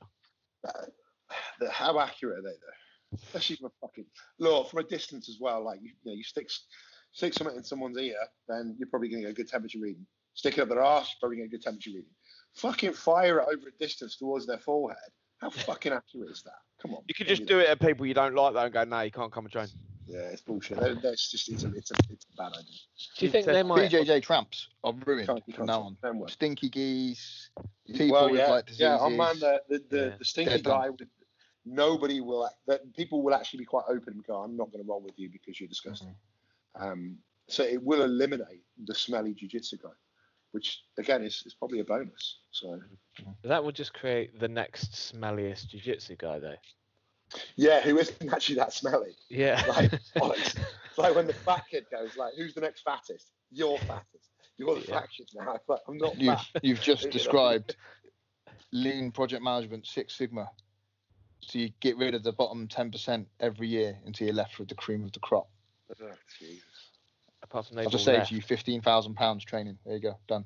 Uh, how accurate are they though? Especially from a fucking look from a distance as well. Like you, you know, you stick stick something in someone's ear, then you're probably going to get a good temperature reading. Stick it up their arse, probably going to get a good temperature reading. Fucking fire it over a distance towards their forehead. How fucking accurate is that? Come on. You could just do it at people you don't like though and go, no, you can't come and train. That. Yeah, it's bullshit. That- That's just it's a, it's a, it's a bad idea. Do you think they might? BJJ tramps are ruined Can't- from can't now on. to them well. Stinky geese, people well, with yeah, like diseases. yeah. Oh man, the the, the, Yeah. the stinky They're guy with nobody will that people will actually be quite open and go, "I'm not going to roll with you because you're disgusting." Um, so it will eliminate the smelly jujitsu guy, which again is, is probably a bonus. So That would just create the next smelliest jiu-jitsu guy, though. Yeah, who isn't actually that smelly? Yeah. Like. It's like when the fat kid goes, like, "Who's the next fattest? You're fattest. You're the Yeah. fat kid now." It's like, I'm not You've fat. you've just described lean project management Six Sigma. So you get rid of the bottom ten percent every year until you're left with the cream of the crop. Oh, Jesus. Apart from I'll they've just all say to you, fifteen thousand pounds training. There you go, done.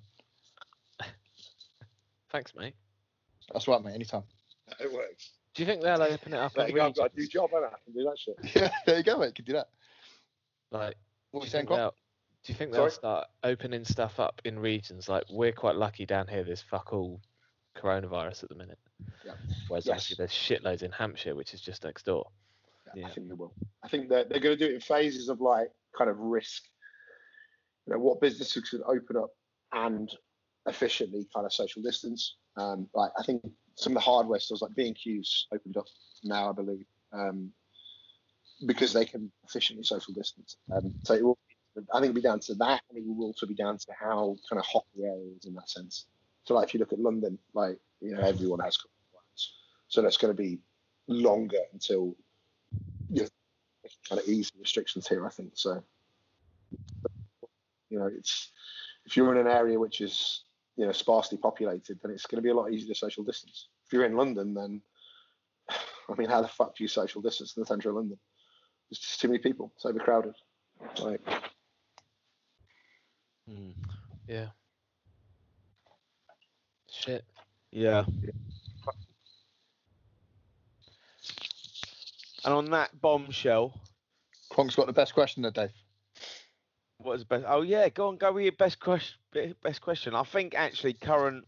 Thanks, mate. That's right, mate. Anytime. It works. Do you think they'll open it up There you go, I've got a new regions? job, and I can do that shit. Yeah, there you go, mate. Can do that. Like, What do were you you saying, think do you think they'll Sorry? start opening stuff up in regions? Like, we're quite lucky down here. There's fuck all coronavirus at the minute. Yeah. Whereas Yes. obviously there's shitloads in Hampshire, which is just next door. Yeah, I think they will. I think they're, they're going to do it in phases of like kind of risk. You know, what businesses should open up and efficiently kind of social distance. Um, like I think some of the hardware stores like B&Q's opened up now, I believe, um, because they can efficiently social distance. Um, so it will, I think it'll be down to that, and it will also be down to how kind of hot the area is in that sense. So like if you look at London, like you know everyone has coronavirus, so that's going to be longer until you kind of ease the restrictions here. I think so. You know, it's if you're in an area which is you know sparsely populated, then it's going to be a lot easier to social distance. If you're in London, then I mean, how the fuck do you social distance in the centre of London? There's just too many people. It's overcrowded. Like, Hmm. Yeah. Shit. Yeah. And on that bombshell, Cronc's got the best question there, Dave. What is the best? Oh yeah, go on, go with your best question. Best question. I think actually current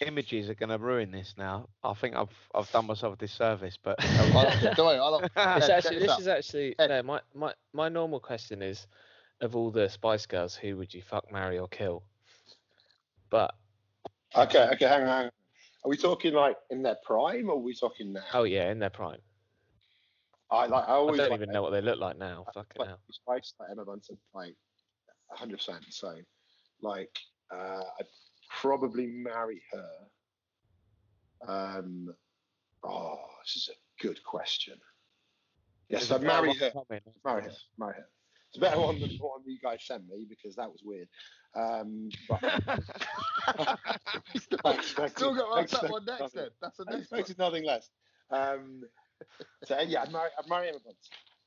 images are going to ruin this now. I think I've I've done myself a disservice, but I like it. Don't worry, I like It's Ed, check actually, this this is actually no. My, my my normal question is, of all the Spice Girls, who would you fuck, marry, or kill? But okay, okay, hang on. hang on. Are we talking like in their prime, or are we talking now? Oh yeah, in their prime. I like. I always I don't like even know what they look like now. Fucking like hell. Spice, like Emma Bunton, like 100. percent So, like, uh, I'd probably marry her. Um, oh, this is a good question. Yes, I'd marry her. Marry her. Marry her. It's a better one than the one you guys sent me because that was weird. Um, but Still got Thanks, that one next then. That's the I next one. expected nothing less. Um, so yeah, I'd marry, I'd marry Emma.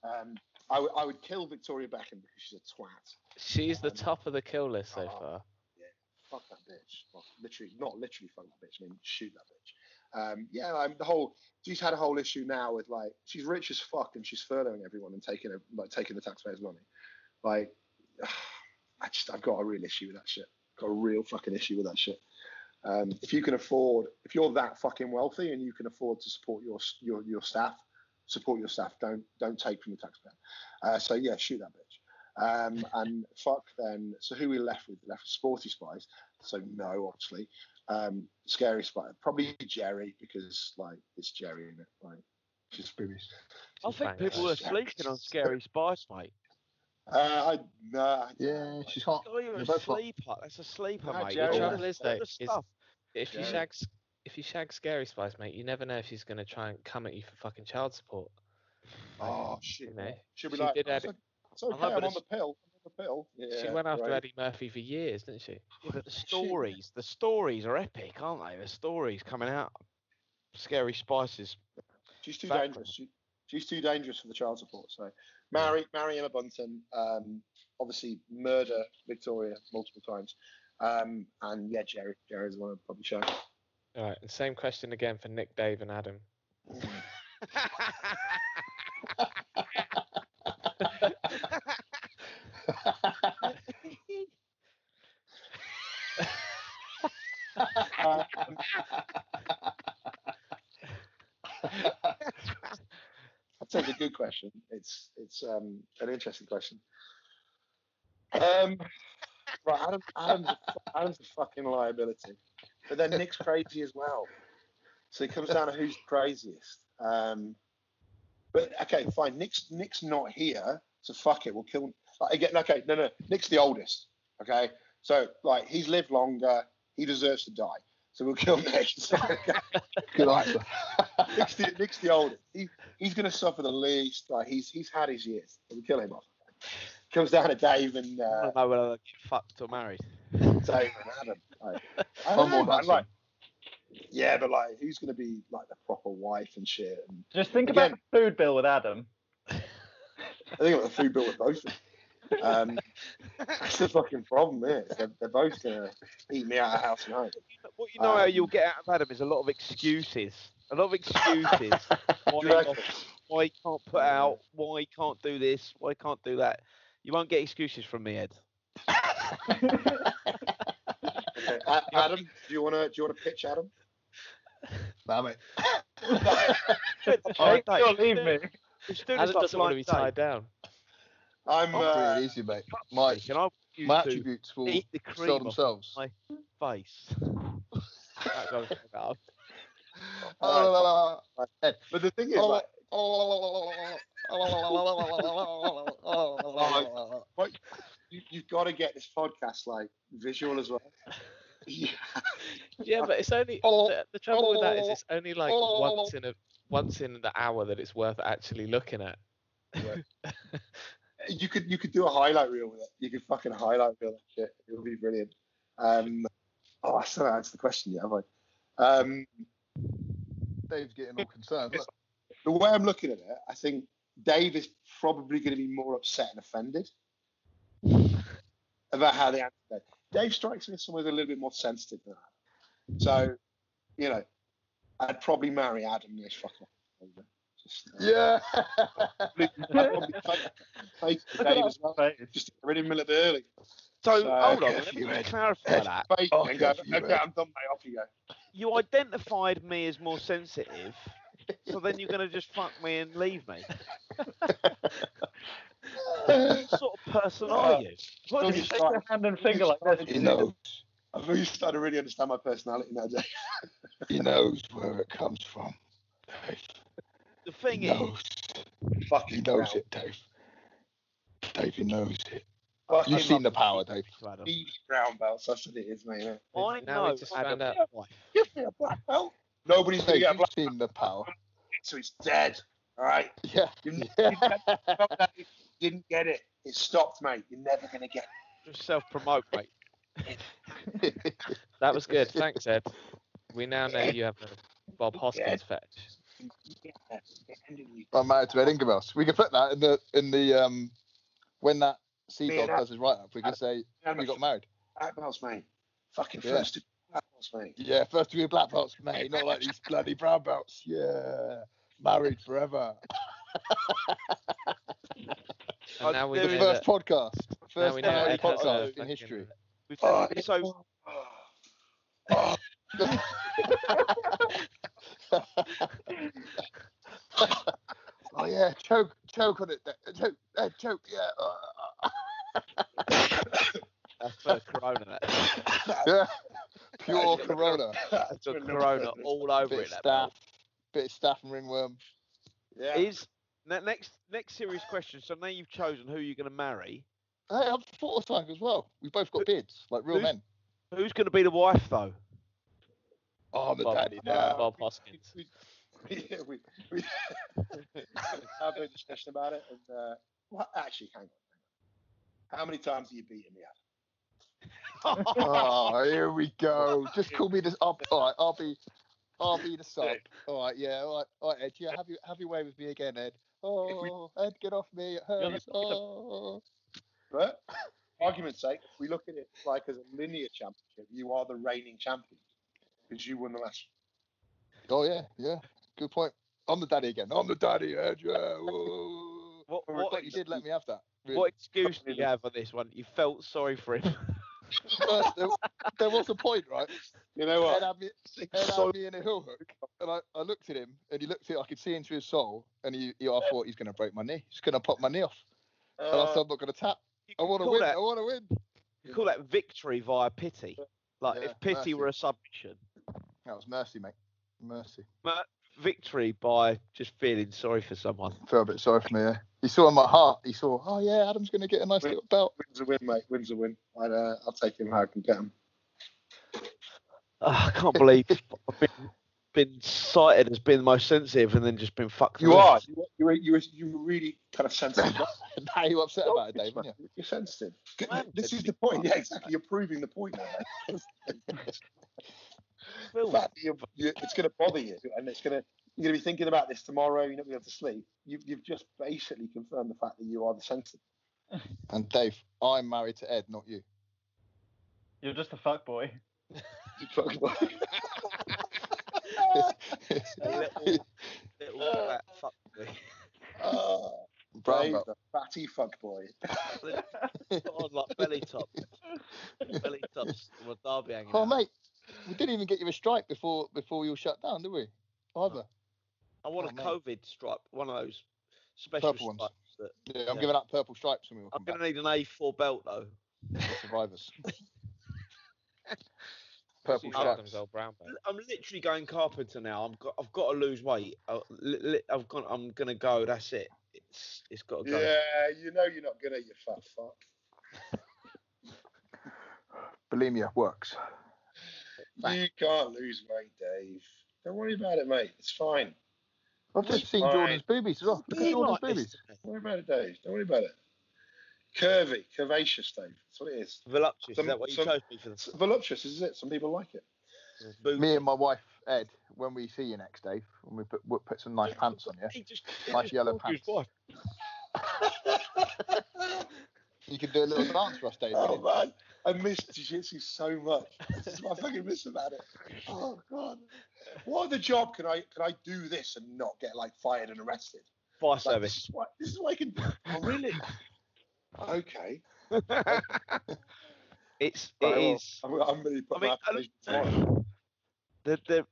Um, I would- kill Victoria Beckham because she's a twat. She's the top of the kill list so Oh. far. Yeah, fuck that bitch. Well, literally, not literally fuck that bitch. I mean, shoot that bitch. Um, yeah, um, the whole she's had a whole issue now with like she's rich as fuck and she's furloughing everyone and taking a, like taking the taxpayers' money. Like, I just I've got a real issue with that shit. Got a real fucking issue with that shit. Um, if you can afford, if you're that fucking wealthy and you can afford to support your your your staff, support your staff. Don't don't take from the taxpayer. Uh, so yeah, shoot that bitch. Um, and fuck then. So who we left with? Left with Sporty Spice. So no, obviously. Um, Scary Spice. Probably Jerry because like it's Jerry in it. Like she's boobies. I think people are sleeping on Scary Spice, mate. Uh, I no. I- Yeah, she's hot. Oh, you're They're a both hot. sleeper. That's a sleeper, Nah, mate. Jerry, The All trouble the- is all though, the is stuff. if you Yeah. shag s- if you shag Scary Spice, mate, you never know if she's gonna try and come at you for fucking child support. Oh shit. you know, Should be she like. did "Oh, add it's, it- okay. I know, I'm on the pill. I'm on the pill. Yeah, she went after right. Eddie Murphy for years, didn't she? Yeah, but the stories, the stories are epic, aren't they? The stories coming out. Scary Spices. She's too Background. dangerous. She, she's too dangerous for the child support. So marry marry Emma Bunton. Um, obviously murder Victoria multiple times. Um, and yeah, Jerry. Jerry's the one I'd probably show. All right, and same question again for Nick, Dave, and Adam. It's a good question. It's it's um, an interesting question. Um, right, Adam, Adam's, a, Adam's a fucking liability, but then Nick's crazy as well. So it comes down to who's craziest. Um, but okay, fine. Nick's Nick's not here, so fuck it. We'll kill. Like, again, okay, no, no. Nick's the oldest. Okay, so like he's lived longer. He deserves to die. So we'll kill Nick. Good answer. Nick's the, Nick's the oldest. He, he's going to suffer the least. Like he's he's had his years. So we kill him off. Comes down to Dave and I uh, don't know whether they get fucked or married. Dave and Adam. Like, I don't know, more man, like, yeah, but like, who's going to be like the proper wife and shit? And Just think Again- about the food bill with Adam. I think about the food bill with both. of them. Um, that's the fucking problem. Is they're, they're both going to eat me out of house and home. What you know how Um, you'll get out of Adam is a lot of excuses. A lot of excuses. why, Do you reckon? not- why he can't put out, why he can't do this, why he can't do that. You won't get excuses from me, Ed. Okay. A- Adam, do you want to do you want to pitch Adam? Nah, mate. Jake, don't leave me. Let's do this Adam like doesn't want to be tied down. I'm. I'm Uh, pretty easy, mate. My. Can I you my attributes will eat the cream sell themselves. my face? That goes about. Oh, but the thing is, like, you, you've got to get this podcast like visual as well. Yeah. Yeah, but it's only the, the trouble with that is it's only like once in a once in the hour that it's worth actually looking at. you could you could do a highlight reel with it. You could fucking highlight reel that shit. It would be brilliant. Um, oh, I still haven't answered the question yet, have I? Um, Dave's getting all concerned. Look, the way I'm looking at it, I think Dave is probably going to be more upset and offended about how they answered that. Dave strikes me as someone who's a little bit more sensitive than that. So, you know, I'd probably marry Adam and just fuck off. Just, uh, yeah. I'd probably take, take Dave as well. Just get rid of him a little bit early. So, So, hold on, let me you just clarify that. Fake Okay, go, you okay, Ed. I'm done, mate. Off you go. You identified me as more sensitive, so then you're going to just fuck me and leave me. what sort of person are uh, you? What Don't you it? Take start- your hand and finger like this. He knows. I've really started to really understand my personality now, Dave. He knows where it comes from. Dave. The thing He is, knows. He Fucking knows brown. it, Dave. Dave, he knows it. Fucking You've seen the power, Dave. Adam, Speedy brown belts. That's what it is, mate. I Now know just found out- Give me a black belt. Nobody's gonna Dave, you've black seen the power. so he's dead. All right. Yeah. You, you yeah. Didn't get it. It stopped, mate. You're never gonna get it. Just self-promote, mate. That was good. Thanks, Ed. We now know you have a Bob Hoskins fetish. it. I'm married to Ed Ingamels. We can put that in the in the um when that Sea Dog does his write up. We can say we got married. Black belts, mate. Fucking Yeah. first degree black belts, mate. Yeah, first degree black belts, mate. Not like these bloody brown belts. Yeah, married forever. And now we're The first that, podcast, now first we know ever Ed has a podcast in fucking- history. We've Oh, so oh yeah, choke, choke on it, choke, uh, choke, yeah. that's for Corona. That. yeah, pure Corona. That's Corona all over Bit it. of staph, belt. bit of staph and ringworm. Yeah. Is ne- next next serious question. So now you've chosen who you're going to marry. I've thought of something as well. We've both got beards, like real who's- men. Who's going to be the wife though? Oh, the Bob, daddy now. Bob Hoskins. yeah, we, we had a discussion about it. And, uh, well, actually, hang on. How many times have you beaten me up? oh, here we go. Just call me this up. All right, I'll be, I'll be the sub. All right, yeah, all right, all right, Ed. Yeah, have you have your way with me again, Ed. Oh, Ed, get off me. It hurts. Oh. But argument's sake, if we look at it like as a linear championship, you are the reigning champion because you won the last. oh yeah, yeah. Good point. I'm the daddy again. I'm the daddy, Ed. Yeah. What, Well, what, But you did let me have that. Really. what excuse do you have on this one? You felt sorry for him. First, there, there was a point, right? You know Ed what? had me, Ed So- had me in a heel hook, and I, I looked at him, and he looked at, me, I could see into his soul, and he, he I thought he's going to break my knee. He's going to pop my knee off. And I said, Uh, I'm not going to tap. I want to win. that- I want to win. you call that victory via pity. Like Yeah, if pity mercy. were a submission, That was mercy, mate. Mercy. Victory by just feeling sorry for someone. Feel a bit sorry for me. Yeah. He saw in my heart. He saw, oh yeah, Adam's going to get a nice Win- little belt. wins a win, mate. Wins a win. I'd, uh, I'll take him how I can get him. Ah, I can't believe I've been, been cited as being the most sensitive and then just been fucked. You are. You, you, you, you were really kind of sensitive. now you're upset about it, Dave, aren't you? You're sensitive. I am This is the point. Yeah, exactly. You're proving the point now. mate. the fact that you're, you it's going to bother you, and it's going to you're going to be thinking about this tomorrow. You're not going to be able to sleep. You, you've just basically confirmed the fact that you are the sensitive. And Dave, I'm married to Ed, not you. You're just a fuck boy. Fuck little, little fat fuck boy. oh, Brown Dave, belt. the fatty fuck boy. Put on like belly top, belly tops with Derby hanging Oh out. mate, we didn't even get you a stripe before before you were shut down, did we? Either. I want Oh, a mate. COVID stripe, one of those special Purple ones. stripes. That, Yeah, I'm Yeah. giving up purple stripes when we I'm gonna need an A4 belt though. survivors. purple Use stripes. Brown belt. I'm literally going carpenter now. I'm got, I've got to lose weight. I, li, li, I've got, I'm gonna go. That's it. It's it's got to go. Yeah, you know you're not gonna, you fat fuck. Bulimia works. You can't lose weight, Dave. Don't worry about it, mate. It's fine. I've just seen Fine. Jordan's boobies as well. Look at Jordan's boobies. to. Don't worry about it, Dave. Don't worry about it. Curvy, curvaceous, Dave. That's what it is. Voluptuous. Some- is that what you some- chose me for? It's voluptuous, is it? Some people like it. Me and my wife Ed, when we see you next, Dave, when we put we'll put some nice pants on you, just, Nice yellow called you his pants. you can do a little dance for us, Dave. Oh man, I miss jiu-jitsu so much. This is what I fucking miss about it. Oh god, what other job can I can I do this and not get like fired and arrested? Fire Like, service. This is what this is what I can do. Oh really? Okay. It's Right, it well, is. I'm, I'm really I mean, I the the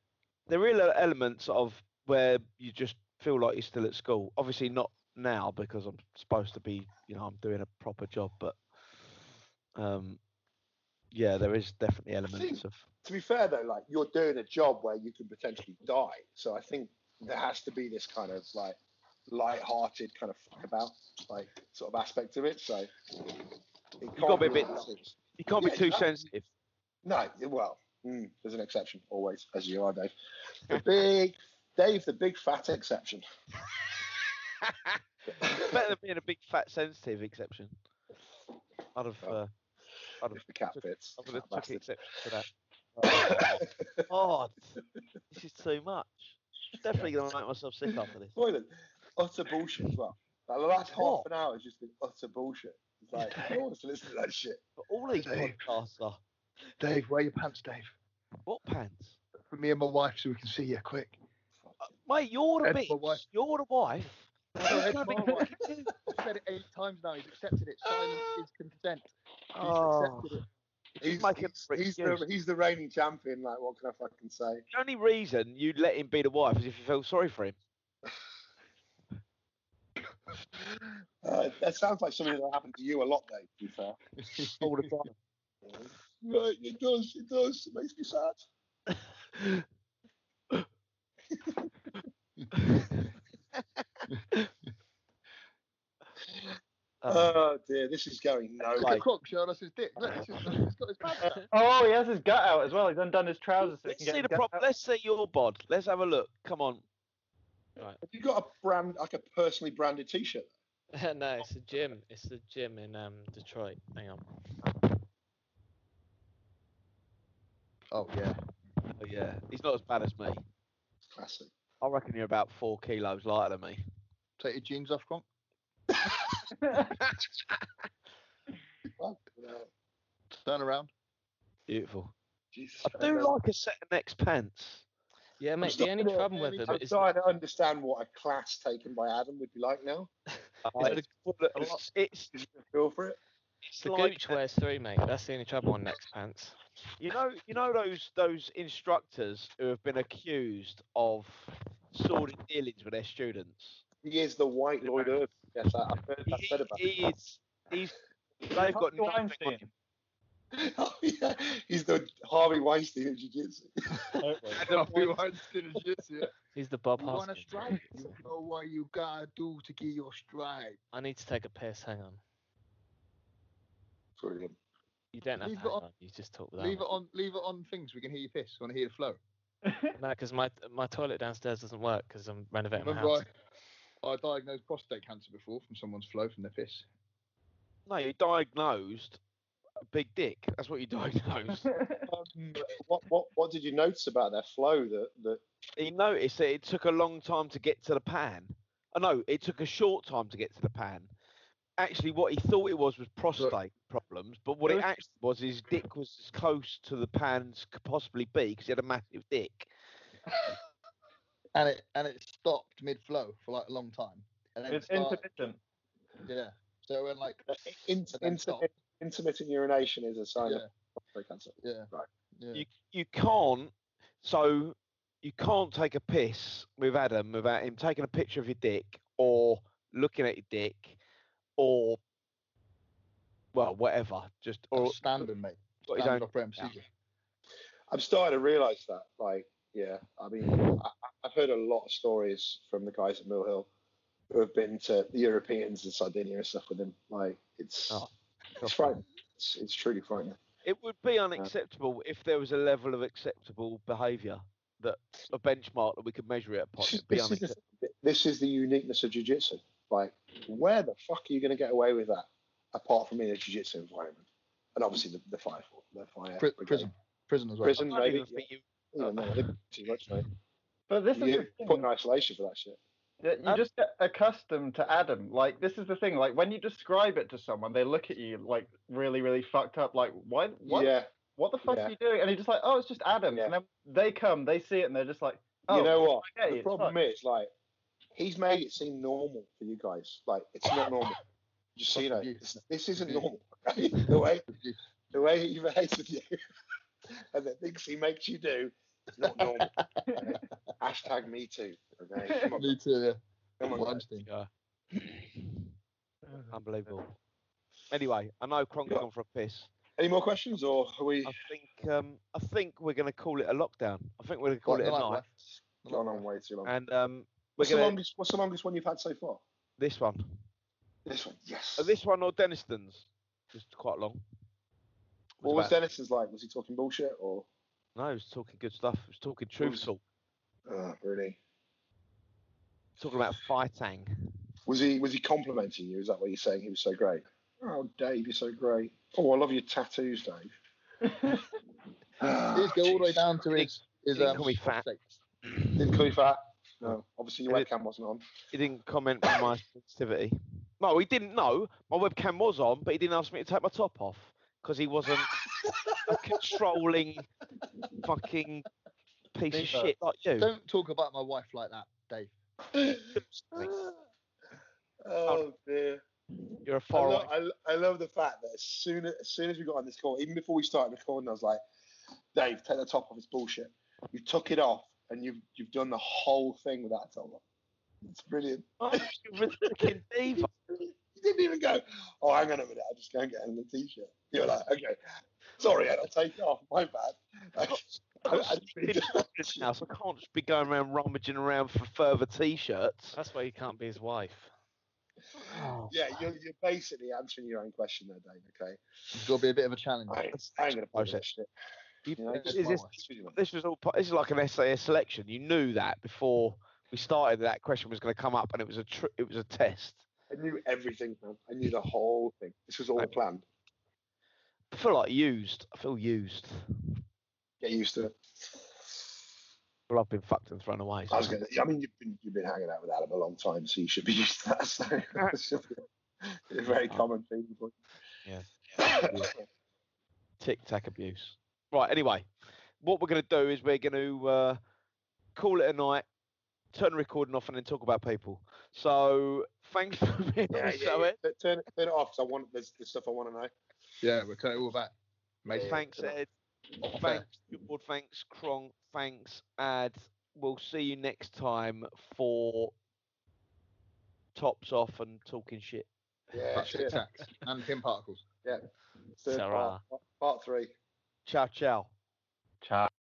the real elements of where you just feel like you're still at school. Obviously not now because I'm supposed to be, you know, I'm doing a proper job, but um, yeah, there is definitely elements think- of. To be fair though, like you're doing a job where you could potentially die, so I think there has to be this kind of like light-hearted kind of fuck about like sort of aspect of it. So it You've got to be a bit. can't. You can't Yeah, be too exactly. sensitive. No, well, mm, there's an exception always, as you are, Dave. The big Dave, the big fat exception. Better than being a big fat sensitive exception. I'd have. Uh, I'd have the cat. I would have that took bastard. exception to that. Oh, this is too much. Definitely gonna make myself sick after this. Boy, then, utter bullshit as well. Like, the last half an hour has just been utter bullshit. It's like, wants to listen to that shit. But all these Dave. podcasts are. Dave, wear your pants, Dave. What pants? For me and my wife, so we can see you quick. Uh, mate, you're the bitch. wife. You're the wife. No, Ed, Gotta be my wife. I've said it eight times now. He's accepted it. Silence is consent. He's Oh. He's, making he's, he's the, he's the reigning champion. Like, what can I fucking say? the only reason you let him be the wife is if you feel sorry for him. Uh, that sounds like something that happened to you a lot, Dave. To be fair. All the time. Right, it does. It does. It makes me sad. Um, Oh dear, this is going Look nowhere. at Croc showing us his dick. Look, he's, he's got his pants. Oh, he has his gut out as well. He's undone his trousers so let's can see his the gut prop. out. Let's see your bod. Let's have a look. Come on. Have you got a brand, like a personally branded T-shirt? no, it's a gym. It's the gym in um Detroit. Hang on. Oh yeah. Oh yeah, he's not as bad as me. Classic. I reckon you're about four kilos lighter than me. Take your jeans off, Croc. Fuck, no. Turn around. Beautiful. Jesus. I do like a set of next pants. Yeah, mate. The starting only to- trouble with them I'm is starting to understand what a class taken by Adam would be like now. I- the- it's, it's, feel for it? it's the like Gooch wears three, mate. That's the only trouble on next pants. you know you know those those instructors who have been accused of sordid dealings with their students. He is the white Lloyd Irvin. Yes, I- I've heard, I've He, heard about he is he's they've got Harvey nothing on Weinstein. him. Oh, yeah. He's the Harvey Weinstein of jiu-jitsu. Adam We Weinstein. want to the shit. He's the Bob Hoskins. You want to strike? You know what you gotta do to get your strike. I need to take a piss. Hang on. Brilliant. You don't have Leave to hang on- on. You just talk Leave me. it on. Leave it on things. We can hear you piss. We Want to hear the flow? No, because my my toilet downstairs doesn't work because I'm renovating my house. I, I diagnosed prostate cancer before from someone's flow from their piss. No, you diagnosed a big dick. That's what you diagnosed. Um, what, what, what did you notice about their flow that, that he noticed that it took a long time to get to the pan. Oh, no, it took a short time to get to the pan. Actually, what he thought it was was prostate problems, but what It it actually was, his dick was as close to the pan as could possibly be because he had a massive dick. And it and it stopped mid flow for like a long time. And then it's started- intermittent. Yeah. So when like in, And then stop. intermittent, intermittent urination is a sign yeah, of prostate cancer. yeah, Right. yeah. You you can't so you can't take a piss with Adam without him taking a picture of your dick or looking at your dick or well whatever just or That's standard, mate. got his Standard own operating yeah. I'm starting to realise that. Like, yeah, I mean, I, I've heard a lot of stories from the guys at Mill Hill who have been to the Europeans and Sardinia and stuff with him. Like, it's Oh, it's frightening. It's, it's truly frightening. It would be uh, unacceptable if there was a level of acceptable behaviour that a benchmark that we could measure it upon. This is, be this, is the, this is the uniqueness of jiu-jitsu. Like, where the fuck are you going to get away with that apart from in a jiu-jitsu environment? And obviously the, the fire, the fire Pri- prison, prison as well. prison, maybe. even you- Yeah, no, too much, mate. But this is You the get put in isolation for that shit. You just get accustomed to Adam. Like this is the thing. Like when you describe it to someone, they look at you like really, really fucked up. Like why? What? Yeah, What the fuck Yeah. are you doing? And you're just like, oh, it's just Adam. Yeah. And then they come, they see it, and they're just like, oh, you know what? the it's problem is, like, he's made it seem normal for you guys. Like, it's not normal. Just so you know, Fucking this, this isn't normal. Okay? The way the way he behaves with you and the things he makes you do is not normal. okay? Hashtag me too. Okay, come on, Me too. Yeah. come on, guys. Weinstein. Yeah. Unbelievable. Anyway, I know Cronk's Yeah. gone for a piss. Any more questions, or are we I think um, I think we're going to call it a lockdown. I think we're going to call Like it a night night, left. gone on way too long? and um, we're what's the going to longest? What's the longest one you've had so far? this one. This one, yes. Uh, this one or Deniston's, just quite long. what It was about- Dennis's like? Was he talking bullshit or? No, he was talking good stuff. He was talking truthful. Uh, really? Talking about fighting. Was he was he complimenting you? Is that what you're saying? He was so great. Oh, Dave, you're so great. Oh, I love your tattoos, Dave. Ah, These go all the way down to his his Didn't um, call me fat. prostate. Didn't call you fat. No, obviously your it- webcam wasn't on. He didn't comment on my sensitivity. No, he didn't know. My webcam was on, but he didn't ask me to take my top off because he wasn't a controlling fucking piece of shit like you. Don't talk about my wife like that, Dave. oh dear. You're a I, far lo- I, lo- I love the fact that as soon as, as soon as we got on this call, even before we started recording, I was like, Dave, take the top off. It's bullshit. You took it off, and you've you've done the whole thing without a top off. It's brilliant. Oh, you're a freaking diva. You didn't even go. Oh, hang on a minute. I'll just go and get in the t-shirt. You're like, okay, sorry, Ed, I'll take it off. My bad. I, I, I didn't mean to- now, so I can't just be going around rummaging around for further t-shirts. That's why you can't be his wife. Oh, yeah, you're, you're basically answering your own question there, Dave. Okay, It's got to be a bit of a challenge. I ain't, I ain't gonna play that shit. You- You know, is this, this was all. part- This is like an SAS selection. You knew that before we started. That question was going to come up, and it was a tr- it was a test. I knew everything, man. I knew the whole thing. This was all Right. planned. I feel like used. I feel used. Get used to it. Well, I've been fucked and thrown away. I was gonna. I mean, you've been you've been hanging out with Adam a long time, so you should be used to that. So it should be a very common thing. But Tic tac abuse. Right. Anyway, what we're going to do is we're going to uh, call it a night, turn the recording off, and then talk about people. So thanks for being on yeah, the yeah, show. yeah. Ed. But Turn it turn it off. 'cause I want there's, there's stuff I want to know. Yeah, we're cutting all that. Yeah, Thanks, turn it Ed. Thanks, George. Thanks, Kronk. Thanks, Ad. We'll see you next time for tops off and talking shit. Yeah, shit. tax and pin particles. Yeah. Sarah. part, part three. Ciao, ciao. Ciao.